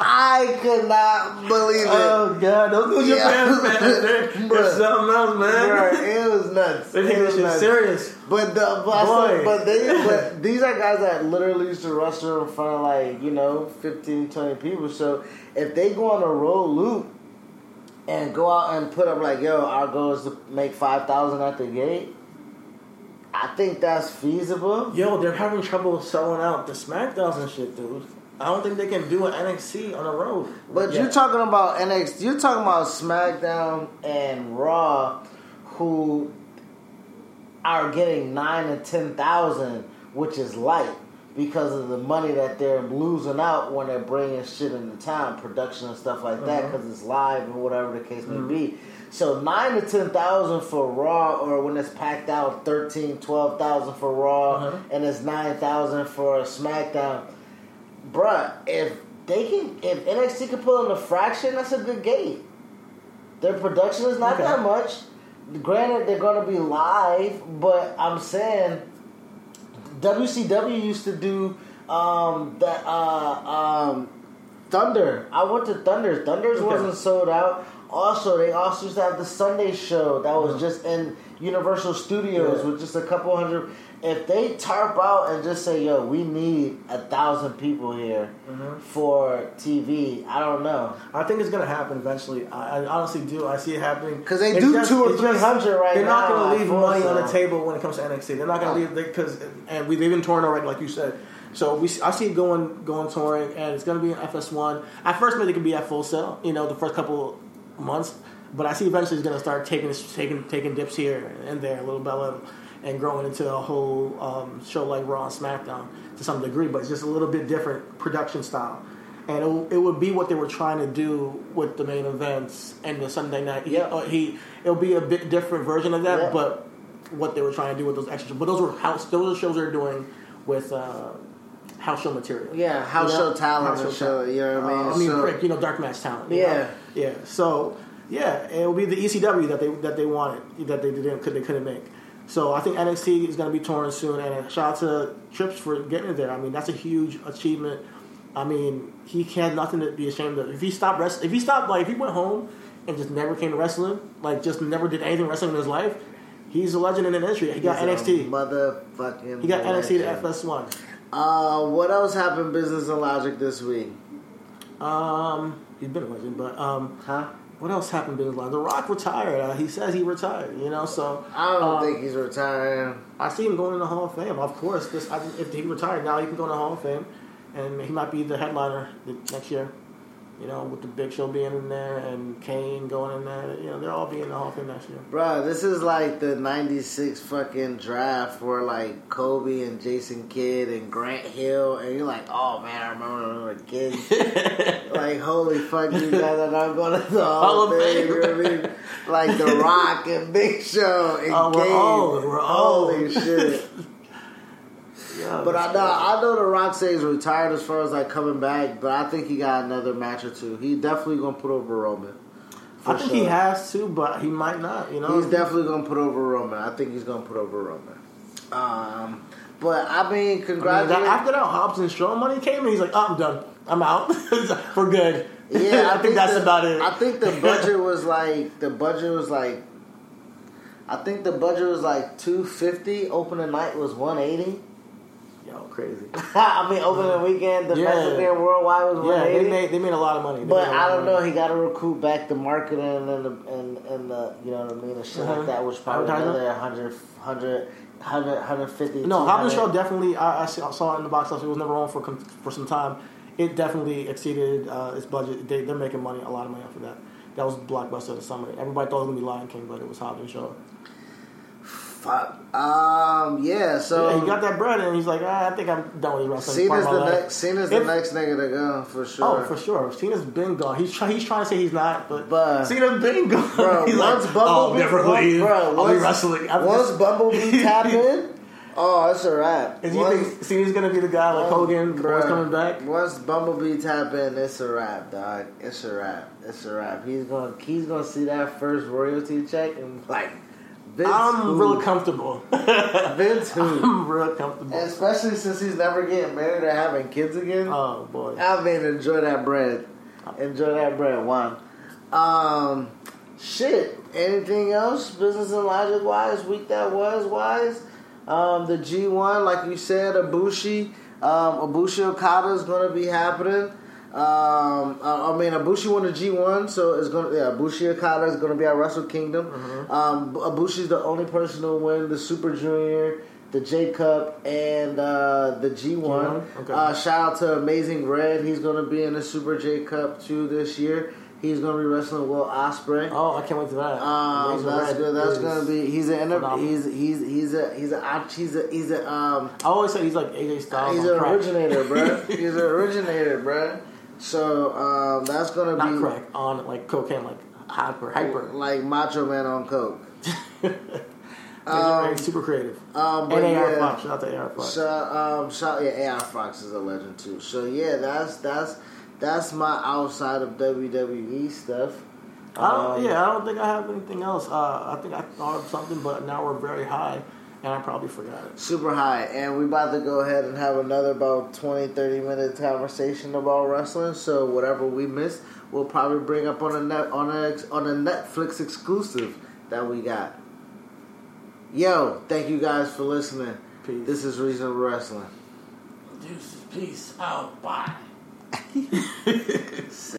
I could not believe it. Oh God! Don't do your Yeah. fans, man. They're, something else, man. Bro, it was nuts. They think this shit serious. But the, but, I Boy. still- but they but these are guys that literally used to wrestle in front of like you know 15, 20 people. So if they go on a road loop and go out and put up like yo, our goal is to make five thousand at the gate. I think that's feasible. Yo, they're having trouble selling out the Smackdowns and shit, dude. I don't think they can do an NXT on the road. But Yeah. you're talking about NXT. You're talking about SmackDown and Raw, who are getting nine to ten thousand, which is light because of the money that they're losing out when they're bringing shit into town, production and stuff like that, mm-hmm. because it's live and whatever the case may mm-hmm. be. So nine to ten thousand for Raw, or when it's packed out, 13, 12,000 for Raw, mm-hmm. and it's nine thousand for SmackDown bruh, if they can, if NXT can pull in a fraction, that's a good gate. Their production is not Okay. that much. Granted, they're going to be live, but I'm saying WCW used to do Um, that uh, um, Thunder. I went to Thunder's. Thunder's Okay. wasn't sold out. Also, they also used to have the Sunday show that was just in Universal Studios Yeah. with just a couple hundred. If they tarp out and just say, "Yo, we need a thousand people here Mm-hmm. for TV," I don't know. I think it's gonna happen eventually. I, I honestly do. I see it happening because they do two or 300 right They're not gonna leave money on the table when it comes to NXT. They're not gonna leave because and we they've been touring already, like you said. So we I see it going going touring, and it's gonna be in FS1. At first, maybe it could be at Full Sail. You know, the first couple months, but I see eventually it's gonna start taking taking taking dips here and there, a little by little, and growing into a whole um, show like Raw and SmackDown to some degree. But it's just a little bit different production style. And it, it would be what they were trying to do with the main events and the Sunday night. Yeah. uh, he it'll be a bit different version of that, Yeah. but what they were trying to do with those extra. But those were house those are shows they're doing with uh, house show material. Yeah, house You know? show talent House and show. You know what I mean? Uh, I mean, So- frick, you know, dark match talent. Yeah. know? yeah. So yeah, it will be the ECW that they that they wanted that they didn't could they couldn't make. So I think NXT is going to be touring soon, and shout out to Trips for getting it there. I mean, that's a huge achievement. I mean, he had nothing to be ashamed of. If he stopped wrestling, if he stopped, like if he went home and just never came to wrestling, like just never did anything wrestling in his life, he's a legend in the industry. He got He's NXT. Motherfucking. He got NXT to legend. FS1. Uh, what else happened business and logic this week? Um, he's been a legend, but um, Huh? What else happened his life? The Rock retired. Uh, he says he retired. You know, so I don't um, think he's retiring. I see him going in the Hall of Fame. Of course, this I, if he retired now, he can go in the Hall of Fame, and he might be the headliner next year. You know, with the Big Show being in there and Kane going in there. You know, they're all being in the Hall of Fame next year. Bro, this is like the 96 fucking draft where like Kobe and Jason Kidd and Grant Hill, and you're like, oh man, I remember when we were kids. like, holy fuck, you guys are not going to the Hall of Fame. You know what I mean? Like The Rock and Big Show and Oh, we're old, we're Holy old. shit. Yeah, But I know, I know The Rock says retired as far as like coming back, but I think he got another match or two. He definitely gonna put over Roman. I think he has to, but he might not. You know, He's definitely gonna put over Roman. I think he's gonna put over Roman. Um, but I mean, I mean, congratulations. after that Hobbs and Shaw money came in, he's like, oh, I'm done. I'm out. We're good. yeah, I, think, that's the- about it. I think the budget was like the budget was like. I think the budget was like two fifty. Opening night was one eighty. Yo, crazy. I mean, opening weekend domestic Yeah. and worldwide was Yeah, they made they made a lot of money. They But made a lot I don't know. money. He got to recruit back the marketing and the and and the you know what I mean and shit Uh-huh. like that, which probably another 100, 100, 100, 150. No, Hobbs and 200. Shaw definitely. I, I saw it in the box office. It was number one for for some time. It definitely exceeded uh, its budget. They, they're making money, a lot of money off of that. That was blockbuster of the summer. Everybody thought it was gonna be Lion King, but it was Hobbs and Shaw. Fuck. Um. Yeah. So yeah, he got that bread, and he's like, ah, I think I'm done with wrestling. Cena's the life." next. Cena's the next nigga to go for sure. Oh, for sure. Cena's been gone. He's try, he's trying to say he's not, but, But- Cena's been gone. Bro, he's once like, Bumblebee, oh, never leave. bro, I'll once, be wrestling. I'm once just- Bumblebee tap in, oh, it's a wrap. Is you think Cena's gonna be the guy like Hogan? Always coming back. Once Bumblebee tap in, it's a wrap, dog. It's a wrap. It's a wrap. He's gonna he's gonna see that first royalty check and like Vince I'm who? real comfortable. Vince who? I'm real comfortable. Especially since he's never getting married or having kids again. Oh boy. I mean, enjoy that bread. Enjoy that bread, one. Um, shit. Anything else, business and logic wise, week that was wise? Um, the G1, like you said, Abushi, um, Ibushi Okada is going to be happening. Um, uh, I mean, Ibushi won the G1, so it's going to, yeah, Ibushi Okada is going to be at Wrestle Kingdom. Um, Ibushi's the only person to win the Super Junior, the J Cup, and uh, the G1. G1? Okay. Uh, shout out to Amazing Red. He's going to be in the Super J Cup too this year. He's going to be wrestling Will Ospreay. Oh, I can't wait to that. Um, that's Red good. That's gonna be. He's an inter- he's he's he's a he's a he's a he's a um I always say he's like AJ Styles. he's an crack. originator, bro. he's an originator, bro. So um, that's gonna Not be crack on like cocaine, like hyper, hyper. like Macho Man on coke. Red, super creative. Um, but and AR yeah. Fox. Shout out to AR Fox. So, um, shout, yeah, AR Fox is a legend too. So yeah, that's that's that's my outside of WWE stuff. I don't, Um, yeah, I don't think I have anything else. Uh, I think I thought of something, but now we're very high, and I probably forgot it. Super high. And we about to go ahead and have another about 20, 30 minute conversation about wrestling. So whatever we missed, we'll probably bring up on a net on a on a Netflix exclusive that we got. Yo, thank you guys for listening. Peace. This is Reasonable Wrestling. Deuces, peace out, bye.